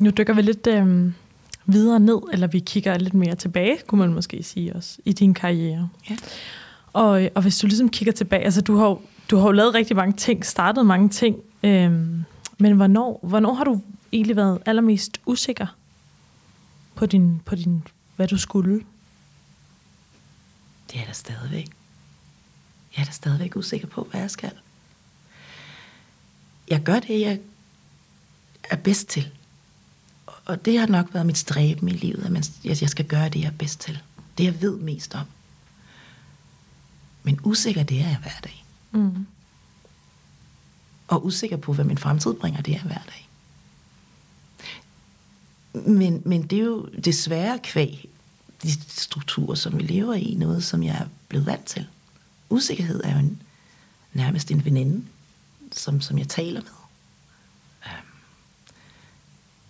Nu dykker vi lidt øh, videre ned, eller vi kigger lidt mere tilbage, kunne man måske sige også, i din karriere. Ja. Og, og hvis du ligesom kigger tilbage, altså du har, du har jo lavet rigtig mange ting, startet mange ting, øh, men hvornår, hvornår har du egentlig været allermest usikker på, din, på din, hvad du skulle? Det er der stadigvæk. Jeg er da stadigvæk usikker på, hvad jeg skal. Jeg gør det, jeg er bedst til. Og det har nok været mit stræben i livet, at jeg skal gøre det, jeg er bedst til. Det, jeg ved mest om. Men usikker, det er jeg hver dag. Mm. Og usikker på, hvad min fremtid bringer, det er hver dag. Men, men det er jo desværre kvæg de strukturer, som vi lever i, noget, som jeg er blevet vant til. Usikkerhed er jo en, nærmest en veninde, som, som jeg taler med.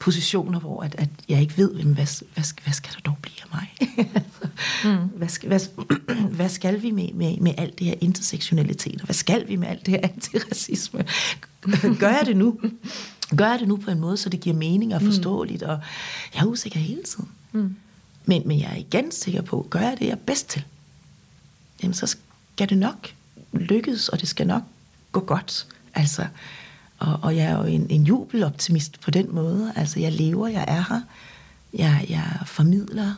Positioner, hvor at, at jeg ikke ved, jamen, hvad, hvad, hvad skal der dog blive af mig? mm. hvad, skal, hvad, hvad skal vi med, med, med alt det her intersektionalitet? Og hvad skal vi med alt det her antiracisme? Gør jeg det nu? Gør jeg det nu på en måde, så det giver mening og forståeligt? Og jeg er usikker hele tiden. Mm. Men, men jeg er igen sikker på, gør jeg det, jeg er bedst til? Jamen, så skal det nok lykkes, og det skal nok gå godt. Altså, og, og jeg er jo en, en jubeloptimist på den måde. Altså, jeg lever, jeg er her. Jeg, jeg formidler.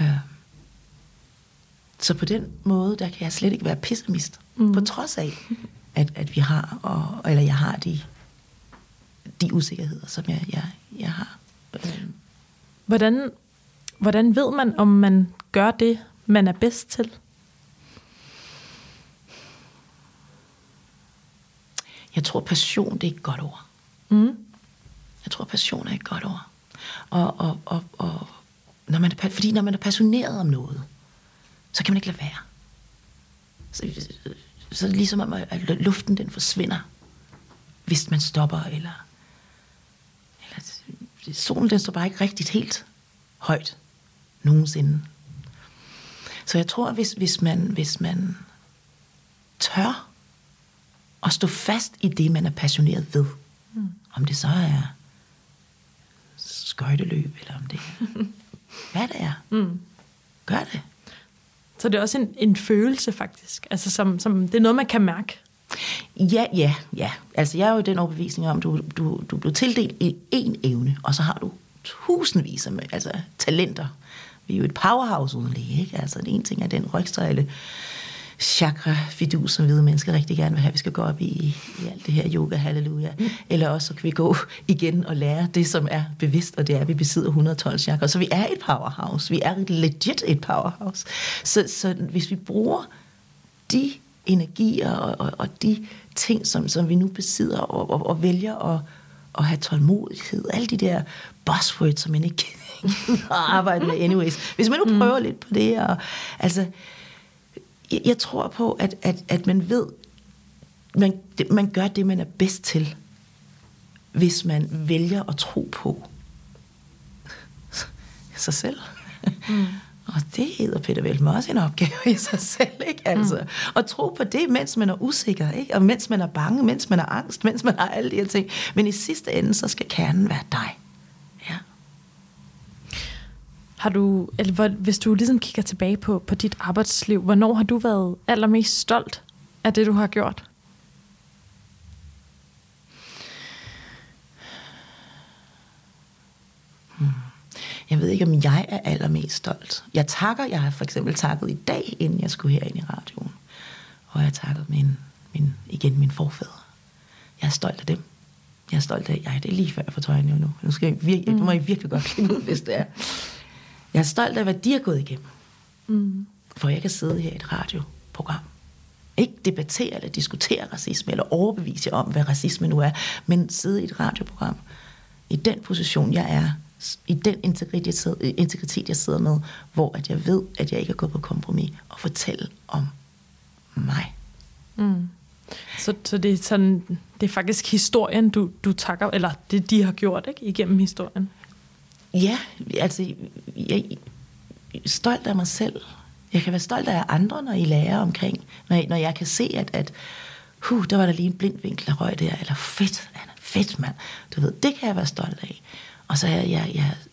Øh, så på den måde, der kan jeg slet ikke være pessimist. Mm. På trods af, at, at vi har, og, eller jeg har de, de usikkerheder, som jeg, jeg, jeg har. Øh, Hvordan, hvordan ved man, om man gør det, man er bedst til? Jeg tror, passion det er et godt ord. Mm. Jeg tror, passion er et godt ord. Og, og, og, og når man er, fordi når man er passioneret om noget, så kan man ikke lade være. Så, så ligesom om, at luften den forsvinder, hvis man stopper, eller, eller solen den står bare ikke rigtigt helt højt nogensinde. Så jeg tror, hvis, hvis, man, hvis man tør at stå fast i det, man er passioneret ved, mm. om det så er skøjteløb, eller om det er, hvad det er, mm. gør det. Så det er også en, en følelse, faktisk. Altså, som, som, det er noget, man kan mærke. Ja, ja, ja. Altså, jeg er jo den overbevisning om, du, du, du blev tildelt i én evne, og så har du tusindvis af altså, talenter. Vi er jo et powerhouse uden lige, ikke? Altså, ene ting er den rygstræle chakra fidus, som hvide mennesker rigtig gerne vil have, vi skal gå op i, i alt det her yoga, halleluja. Mm. Eller også så kan vi gå igen og lære det, som er bevidst, og det er, at vi besidder 112 chakra. Så vi er et powerhouse. Vi er legit et powerhouse. Så, så hvis vi bruger de energier og, og, og de ting, som, som vi nu besidder, og, og, og vælger at, at have tålmodighed, alle de der buzzwords, som man ikke gider at arbejde med anyways. Hvis man nu prøver mm. lidt på det, og altså, jeg, jeg tror på, at, at, at man ved, man, man gør det, man er bedst til, hvis man vælger at tro på sig selv. Mm. Og det hedder Peter Veltmer også en opgave i sig selv, ikke? Altså, mm. At tro på det, mens man er usikker, ikke? Og mens man er bange, mens man er angst, mens man har alle de her ting. Men i sidste ende, så skal kernen være dig. Ja. Har du, eller hvor- hvis du ligesom kigger tilbage på, på dit arbejdsliv, hvornår har du været allermest stolt af det, du har gjort? Jeg ved ikke, om jeg er allermest stolt. Jeg takker, jeg har for eksempel takket i dag, inden jeg skulle herind i radioen. Og jeg har takket min, min, igen min forfædre. Jeg er stolt af dem. Jeg er stolt af, ja, det er lige før jeg får tøjene nu. Nu skal jeg virkelig, mm. må jeg virkelig godt klippe ud, hvis det er. Jeg er stolt af, hvad de har gået igennem. Mm. For jeg kan sidde her i et radioprogram. Ikke debattere eller diskutere racisme, eller overbevise jer om, hvad racisme nu er, men sidde i et radioprogram. I den position, jeg er, i den integritet, jeg sidder, integritet, jeg sidder med, hvor at jeg ved, at jeg ikke er gået på kompromis, og fortælle om mig. Så, så det, er sådan, det er faktisk historien, du, du takker, eller det, de har gjort ikke, igennem historien. Ja, altså, jeg er stolt af mig selv. Jeg kan være stolt af andre, når I lærer omkring, når jeg, når jeg kan se, at, at huh, der var der lige en blind vinkel, der røg der, eller fedt, han er fedt, mand. Du ved, det kan jeg være stolt af. Og så er jeg, jeg, jeg er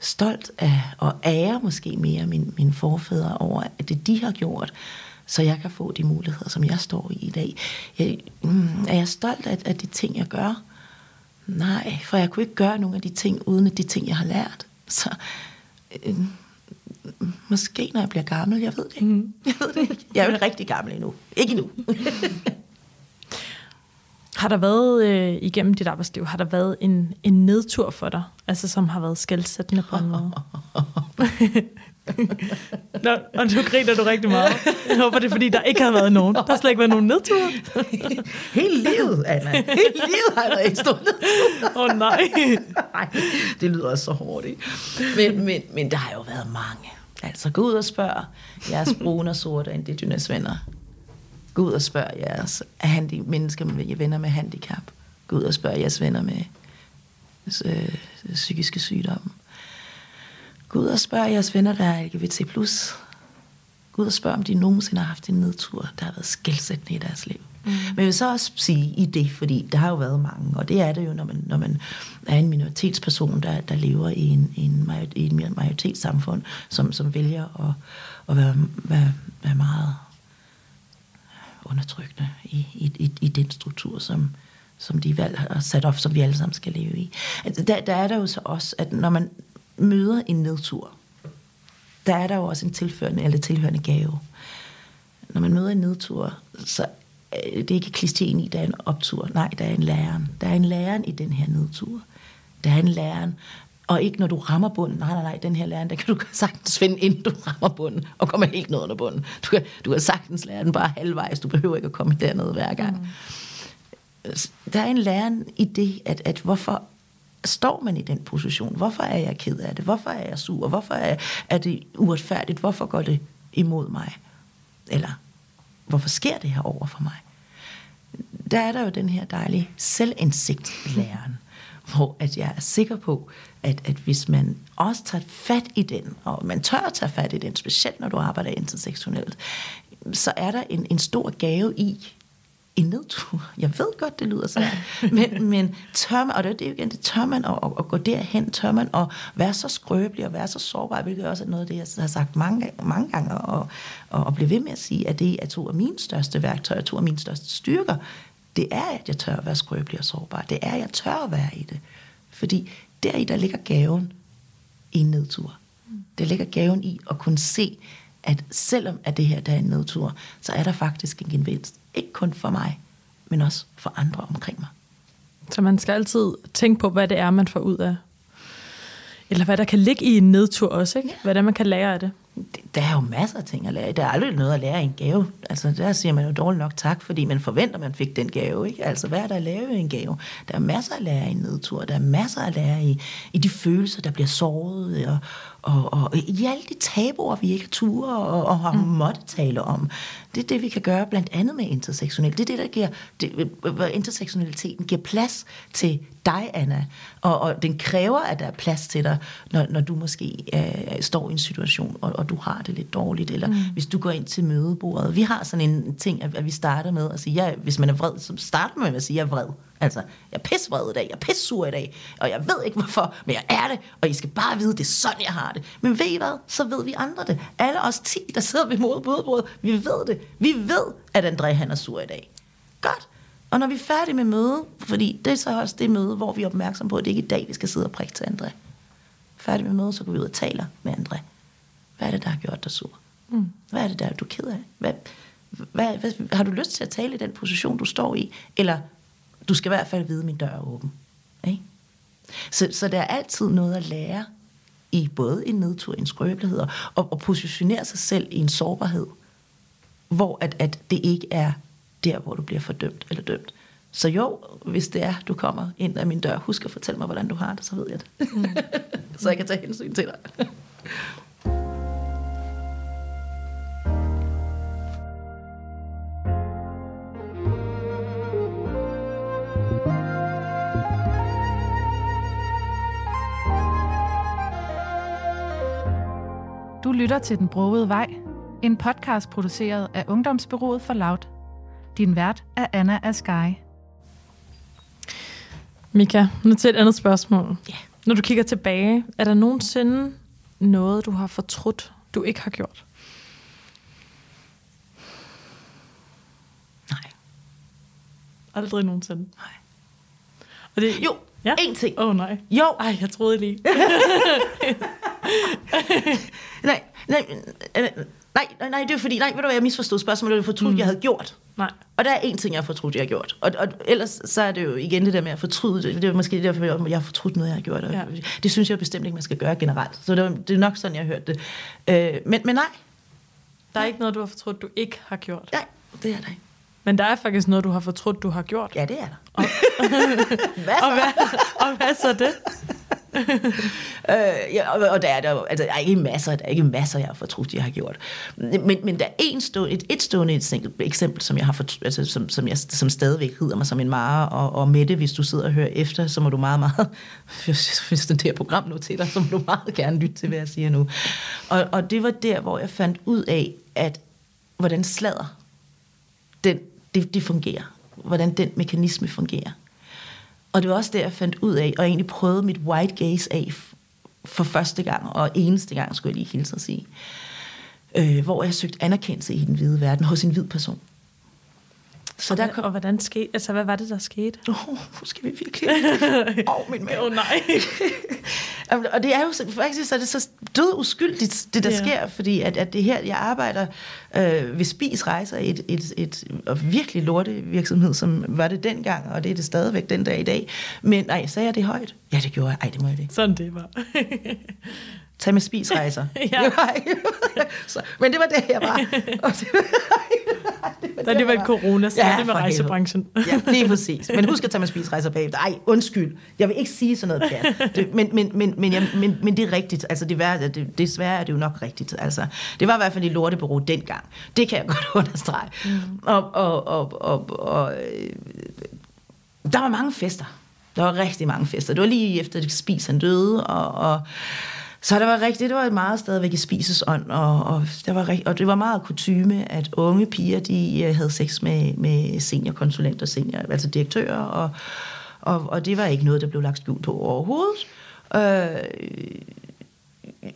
stolt af, og ære måske mere min, mine forfædre over, at det de har gjort, så jeg kan få de muligheder, som jeg står i i dag. Jeg, mm, er jeg stolt af, af de ting, jeg gør? Nej, for jeg kunne ikke gøre nogle af de ting, uden at de ting, jeg har lært. Så øh, måske når jeg bliver gammel, jeg ved det ikke. Mm. Jeg ved det ikke. Jeg er jo rigtig gammel endnu. Ikke endnu. Har der været, øh, igennem dit arbejdsliv, har der været en, en nedtur for dig, altså som har været skældsættende på en måde? Nå, og nu griner du rigtig meget. Jeg håber, det er, fordi der ikke har været nogen. Der har slet ikke været nogen nedtur. Hele livet, Anna. Hele livet har jeg ikke stået Åh oh, nej. Nej, det lyder også så hårdt, ikke? Men, men, men der har jo været mange. Altså, gå ud og spørg jeres brune og sorte indigenous venner. Gå ud og spørg jeres handi- mennesker, med venner med handicap. Gå ud og spørg jeres venner med øh, psykiske sygdomme. Gå ud og spørg jeres venner, der er LGBT+. Gå ud og spørg, om de nogensinde har haft en nedtur, der har været skældsættende i deres liv. Mm. Men jeg vil så også sige i det, fordi der har jo været mange, og det er det jo, når man, når man er en minoritetsperson, der, der lever i en, en, major, i en majoritetssamfund, som, som vælger at, at være, være, være meget undertrykkende i, i, i, i den struktur, som, som de valg har sat op, som vi alle sammen skal leve i. Altså, Der, der er der jo så også, at når man møder en nedtur, der er der jo også en tilførende eller tilhørende gave. Når man møder en nedtur, så er det ikke klisjeen i, der er en optur. Nej, der er en læren. Der er en læren i den her nedtur. Der er en læren. Og ikke når du rammer bunden. Nej, nej, nej, den her læren, der kan du sagtens finde, inden du rammer bunden, og kommer helt ned under bunden. Du kan, du kan sagtens lære den bare halvvejs. Du behøver ikke at komme derned hver gang. Mm. Der er en læren i det, at, at hvorfor står man i den position? Hvorfor er jeg ked af det? Hvorfor er jeg sur? Hvorfor er, er det uretfærdigt? Hvorfor går det imod mig? Eller hvorfor sker det her over for mig? Der er der jo den her dejlige selvindsigt i læreren, hvor at jeg er sikker på, at, at hvis man også tager fat i den, og man tør at tage fat i den, specielt når du arbejder intersektionelt, så er der en, en stor gave i en nedtur. Jeg ved godt, det lyder svært, men, men tør man, og det er jo igen, det tør man at, at, at gå derhen, tør man at være så skrøbelig og være så sårbar, hvilket også er noget af det, jeg har sagt mange, mange gange, og, og, og blive ved med at sige, at det er to af mine største værktøjer, to af mine største styrker, det er, at jeg tør at være skrøbelig og sårbar. Det er, at jeg tør at være i det. Fordi deri, der ligger gaven i en nedtur. Der ligger gaven i at kunne se, at selvom at det her der er en nedtur, så er der faktisk en gevinst. Ikke kun for mig, men også for andre omkring mig. Så man skal altid tænke på, hvad det er, man får ud af. Eller hvad der kan ligge i en nedtur også, ikke? Hvad det er, man kan lære af det. Der er jo masser af ting at lære. Der er aldrig noget at lære i en gave. Altså, der siger man jo dårligt nok tak, fordi man forventer, man fik den gave. Ikke? Altså, hvad er der at lave i en gave? Der er masser at lære i en nedtur. Der er masser at lære i, i de følelser, der bliver såret. Og, og, og i alle de tabuer, vi ikke har ture og, og har mm. måttet tale om. Det er det, vi kan gøre blandt andet med intersektionel. Det er det, der giver, det, hvor intersektionaliteten giver plads til dig, Anna. Og, og den kræver, at der er plads til dig, når, når du måske øh, står i en situation, og, og du har det lidt dårligt, eller mm. hvis du går ind til mødebordet. Vi har sådan en ting, at, at vi starter med at sige, ja, hvis man er vred, så starter man med at sige, jeg er vred. Altså, jeg er pissvred i dag, jeg er pissur i dag, og jeg ved ikke hvorfor, men jeg er det, og I skal bare vide, det er sådan, jeg har det. Men ved I hvad? Så ved vi andre det. Alle os 10, der sidder ved mødebordet, vi ved det. Vi ved, at André han er sur i dag. Godt. Og når vi er færdige med møde, fordi det er så også det møde, hvor vi er opmærksom på, at det ikke er i dag, vi skal sidde og prikke til André. Færdig med mødet, så går vi ud og taler med André. Hvad er det, der har gjort dig sur? Mm. Hvad er det, der er du ked af? Hvad, hvad, hvad, har du lyst til at tale i den position, du står i? Eller du skal i hvert fald vide, at min dør er åben. Ikke? Så, så der er altid noget at lære i både en nedtur, en skrøbelighed, og, og positionere sig selv i en sårbarhed, hvor at, at det ikke er der, hvor du bliver fordømt eller dømt. Så jo, hvis det er, du kommer ind ad min dør, husk at fortælle mig, hvordan du har det, så ved jeg det. Mm. så jeg kan tage hensyn til dig. Du lytter til Den Brogede Vej, en podcast produceret af Ungdomsbyrået for Loud. Din vært er Anna Askai. Mika, nu til et andet spørgsmål. Ja. Når du kigger tilbage, er der nogensinde noget, du har fortrudt, du ikke har gjort? Nej. Aldrig nogensinde. Nej. Og det, Jo, Ja? en ting. Åh oh, nej. Jo, Ej, jeg troede lige. nej, nej, nej, nej, nej, nej, det er fordi, nej, ved du hvad, jeg misforstod spørgsmålet, det fortrudt, mm. jeg havde gjort. nej. Og der er en ting, jeg har fortrudt, jeg har gjort. Og, og ellers så er det jo igen det der med at fortryde. Det, det er måske derfor, jeg jeg har fortrudt noget, jeg har gjort. Og Ja. Det synes jeg bestemt ikke, man skal gøre generelt. Så det, var, det er nok sådan, jeg har hørt det. Øh, men, men nej, Der er ikke noget, du har fortrudt, du ikke har gjort. nej, det er der ikke. Men der er faktisk noget, du har fortrudt, du har gjort. Ja, det er der. hvad så? Og hvad, og hvad så det? Øh, ja, og, og der er der altså, der er ikke masser, der er ikke masser, jeg har fortrudt, jeg har gjort. Men, men der er en stående, et, et stående enkelt eksempel, som jeg har fortrudt, altså, som, som, jeg, som stadigvæk hedder mig som en mare, og, og Mette, hvis du sidder og hører efter, så må du meget, meget, hvis den der program nu til dig, så må du meget gerne lytte til, hvad jeg siger nu. Og, og det var der, hvor jeg fandt ud af, at hvordan slader, den, det, det fungerer. Hvordan den mekanisme fungerer. Og det var også der, jeg fandt ud af, og egentlig prøvede mit white gaze af for første gang, og eneste gang, skulle jeg lige hilse at sige. Øh, hvor jeg søgte anerkendelse i den hvide verden hos en hvid person. Så der kom... Og hvordan skete, altså hvad var det, der skete? Åh, oh, skal vi virkelig... Åh, oh, min mand. Åh oh, nej. Og det er jo faktisk så er det så død uskyldigt, det der ja. sker, fordi at, at det her, jeg arbejder øh, ved Spis Rejser, et, et, et, et virkelig lorte virksomhed, som var det dengang, og det er det stadigvæk den dag i dag. Men nej, sagde jeg det højt? Ja, det gjorde jeg. Ej, det må jeg det. Sådan det var. Tag med spisrejser. Ja. så, men det var det, jeg var. Det, det, Der er alligevel corona, så Ja, det med rejsebranchen. Ja, lige præcis. Men husk at tage med spiserejser bagefter. Ej, undskyld. Jeg vil ikke sige sådan noget pjat. Det, men, men, men, men, jeg, men, men det er rigtigt. Altså, det er, det, desværre er det jo nok rigtigt. Altså, det var i hvert fald i lortebureau dengang. Det kan jeg godt understrege. Mm. Og, og, og, og, og øh, der var mange fester. Der var rigtig mange fester. Det var lige efter, at Spis han døde, og, og så der var rigtig, det var meget stadigvæk i spisesånd, og, og, der var, rigtigt, og det var meget kutyme, at unge piger, de øh, havde sex med, med seniorkonsulenter, senior, altså direktører, og, og, og det var ikke noget, der blev lagt skjult på overhovedet. Øh,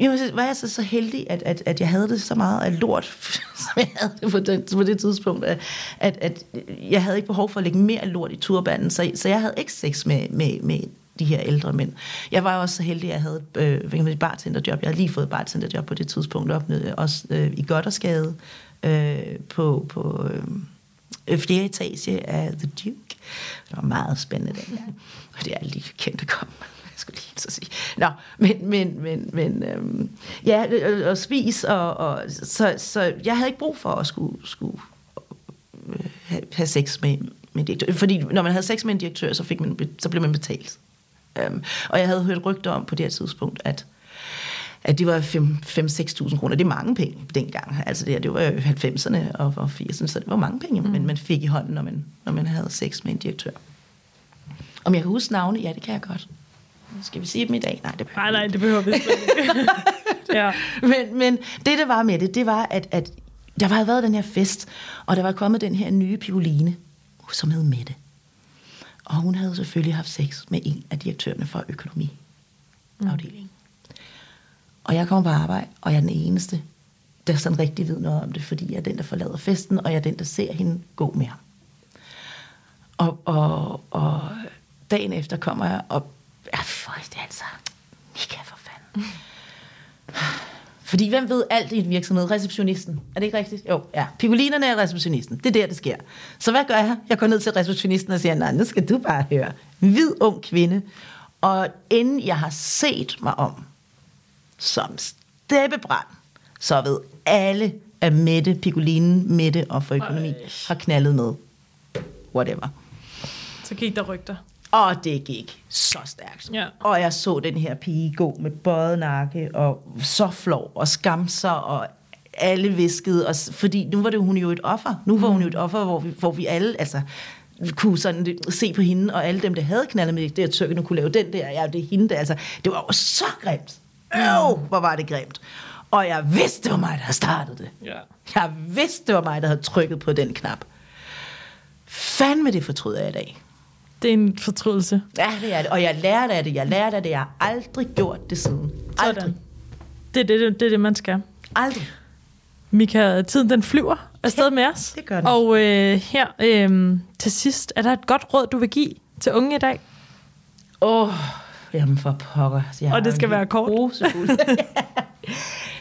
Jamen, var jeg så, så heldig, at, at, at jeg havde det så meget af lort, som jeg havde det på, den, på det tidspunkt, at, at, jeg havde ikke behov for at lægge mere lort i turbanen, så, så jeg havde ikke sex med, med, med de her ældre mænd. Jeg var også så heldig, at jeg havde et, øh, hvad bartenderjob. Jeg havde lige fået et bartenderjob på det tidspunkt op, nede, øh, også øh, i Goddersgade, øh, på, på øh, øh, fjerde etage af The Duke. Det var meget spændende dengang. Og det er lige kendt at komme Jeg skulle lige så sige. Nå, men, men, men, men øhm, ja, og, og spis, og, og, så, så jeg havde ikke brug for at skulle, skulle have, have sex med, med direktør. Fordi når man havde sex med en direktør, så, fik man, så blev man betalt. Um, og jeg havde hørt rygter om på det her tidspunkt, at at det var 5-6.000 kroner. Det er mange penge dengang. Altså det, her, det var jo 90'erne og, og 80'erne, så det var mange penge, mm. men man fik i hånden, når man, når man havde sex med en direktør. Om jeg kan huske navne? Ja, det kan jeg godt. Skal vi sige dem i dag? Nej, det behøver Nej, nej, det behøver vi ikke. ja. men, men det, der var med det, det var, at, at der havde været den her fest, og der var kommet den her nye pioline, som hed Mette. Og hun havde selvfølgelig haft sex med en af direktørerne for økonomiafdelingen. Og jeg kommer på arbejde, og jeg er den eneste, der sådan rigtig ved noget om det, fordi jeg er den, der forlader festen, og jeg er den, der ser hende gå med ham. Og, og, og dagen efter kommer jeg, og ja, for det er altså, Mika for fanden. Fordi hvem ved alt i en virksomhed? Receptionisten. Er det ikke rigtigt? Jo, ja. Picolinerne er receptionisten. Det er der, det sker. Så hvad gør jeg? Jeg går ned til receptionisten og siger, nej, nu skal du bare høre. Hvid ung kvinde. Og inden jeg har set mig om, som steppebrand, så ved alle, at Mette, Piccolinen, Mette og for økonomi har knaldet med. Whatever. Så gik der rygter. Og det gik så stærkt. Ja. Og jeg så den her pige gå med bøjet nakke, og så flov, og skamser, og alle viskede. Og, fordi nu var det hun jo et offer. Nu var hun jo et offer, hvor vi, hvor vi alle altså, kunne sådan se på hende, og alle dem, der havde knaldet med det, der tyrkerne kunne lave den der, ja, det er hende der. Altså, det var jo så grimt. Øv, hvor var det grimt. Og jeg vidste, det var mig, der havde startet det. Ja. Jeg vidste, det var mig, der havde trykket på den knap. Fandme det fortryder jeg i dag. Det er en fortrydelse. Ja, det er det. Og jeg lærte af det. Jeg lærte af det. Jeg har aldrig gjort det siden. Aldrig. Sådan. Det er det, det, er det, man skal. Aldrig. Mika, tiden den flyver afsted med os. det gør den. Og øh, her øh, til sidst, er der et godt råd, du vil give til unge i dag? Åh, oh, jamen for pokker. Jeg Og det skal være kort.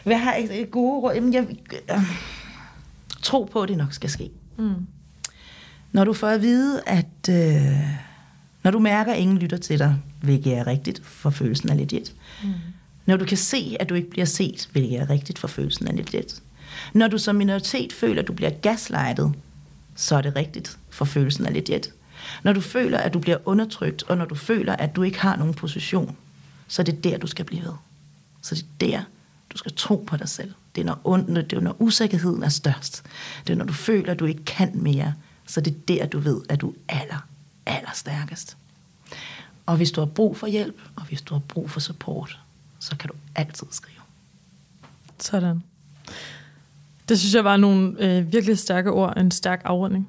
Hvad har et gode råd? Jamen, jeg, øh, tro på, at det nok skal ske. Mm. Når du får at vide, at øh, når du mærker, at ingen lytter til dig, hvilket er rigtigt, for følelsen er legit. Mm. Når du kan se, at du ikke bliver set, hvilket er rigtigt, for følelsen er legit. Når du som minoritet føler, at du bliver gaslightet, så er det rigtigt, for følelsen er legit. Når du føler, at du bliver undertrykt, og når du føler, at du ikke har nogen position, så er det der, du skal blive ved. Så det er der, du skal tro på dig selv. Det er, når, und, det er, når usikkerheden er størst. Det er, når du føler, at du ikke kan mere. Så det er der, du ved, at du er aller, aller stærkest. Og hvis du har brug for hjælp, og hvis du har brug for support, så kan du altid skrive. Sådan. Det synes jeg var nogle øh, virkelig stærke ord, en stærk afrunding.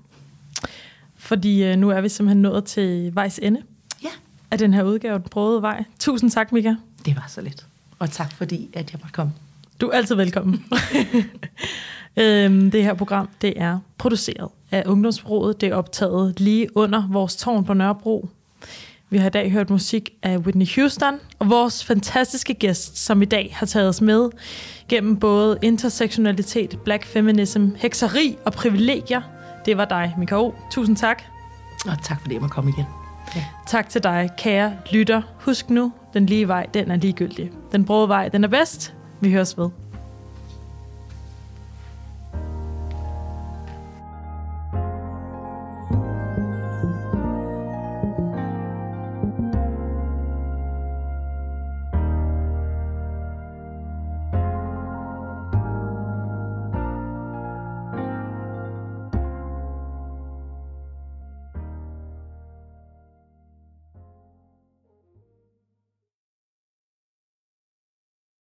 Fordi øh, nu er vi simpelthen nået til vejs ende Ja, af den her udgave, Den Brøde Vej. Tusind tak, Mika. det var så lidt. Og tak fordi, at jeg måtte komme. Du er altid velkommen. øhm, det her program, det er produceret af Ungdomsbureauet. Det er optaget lige under vores tårn på Nørrebro. Vi har i dag hørt musik af Whitney Houston, og vores fantastiske gæst, som i dag har taget os med gennem både intersektionalitet, black feminism, hekseri og privilegier. Det var dig, Mika O. Tusind tak. Og tak fordi jeg måtte komme igen. Tak til dig, kære lytter. Husk nu, den lige vej, den er ligegyldig. Den brode vej, den er bedst. Vi høres ved.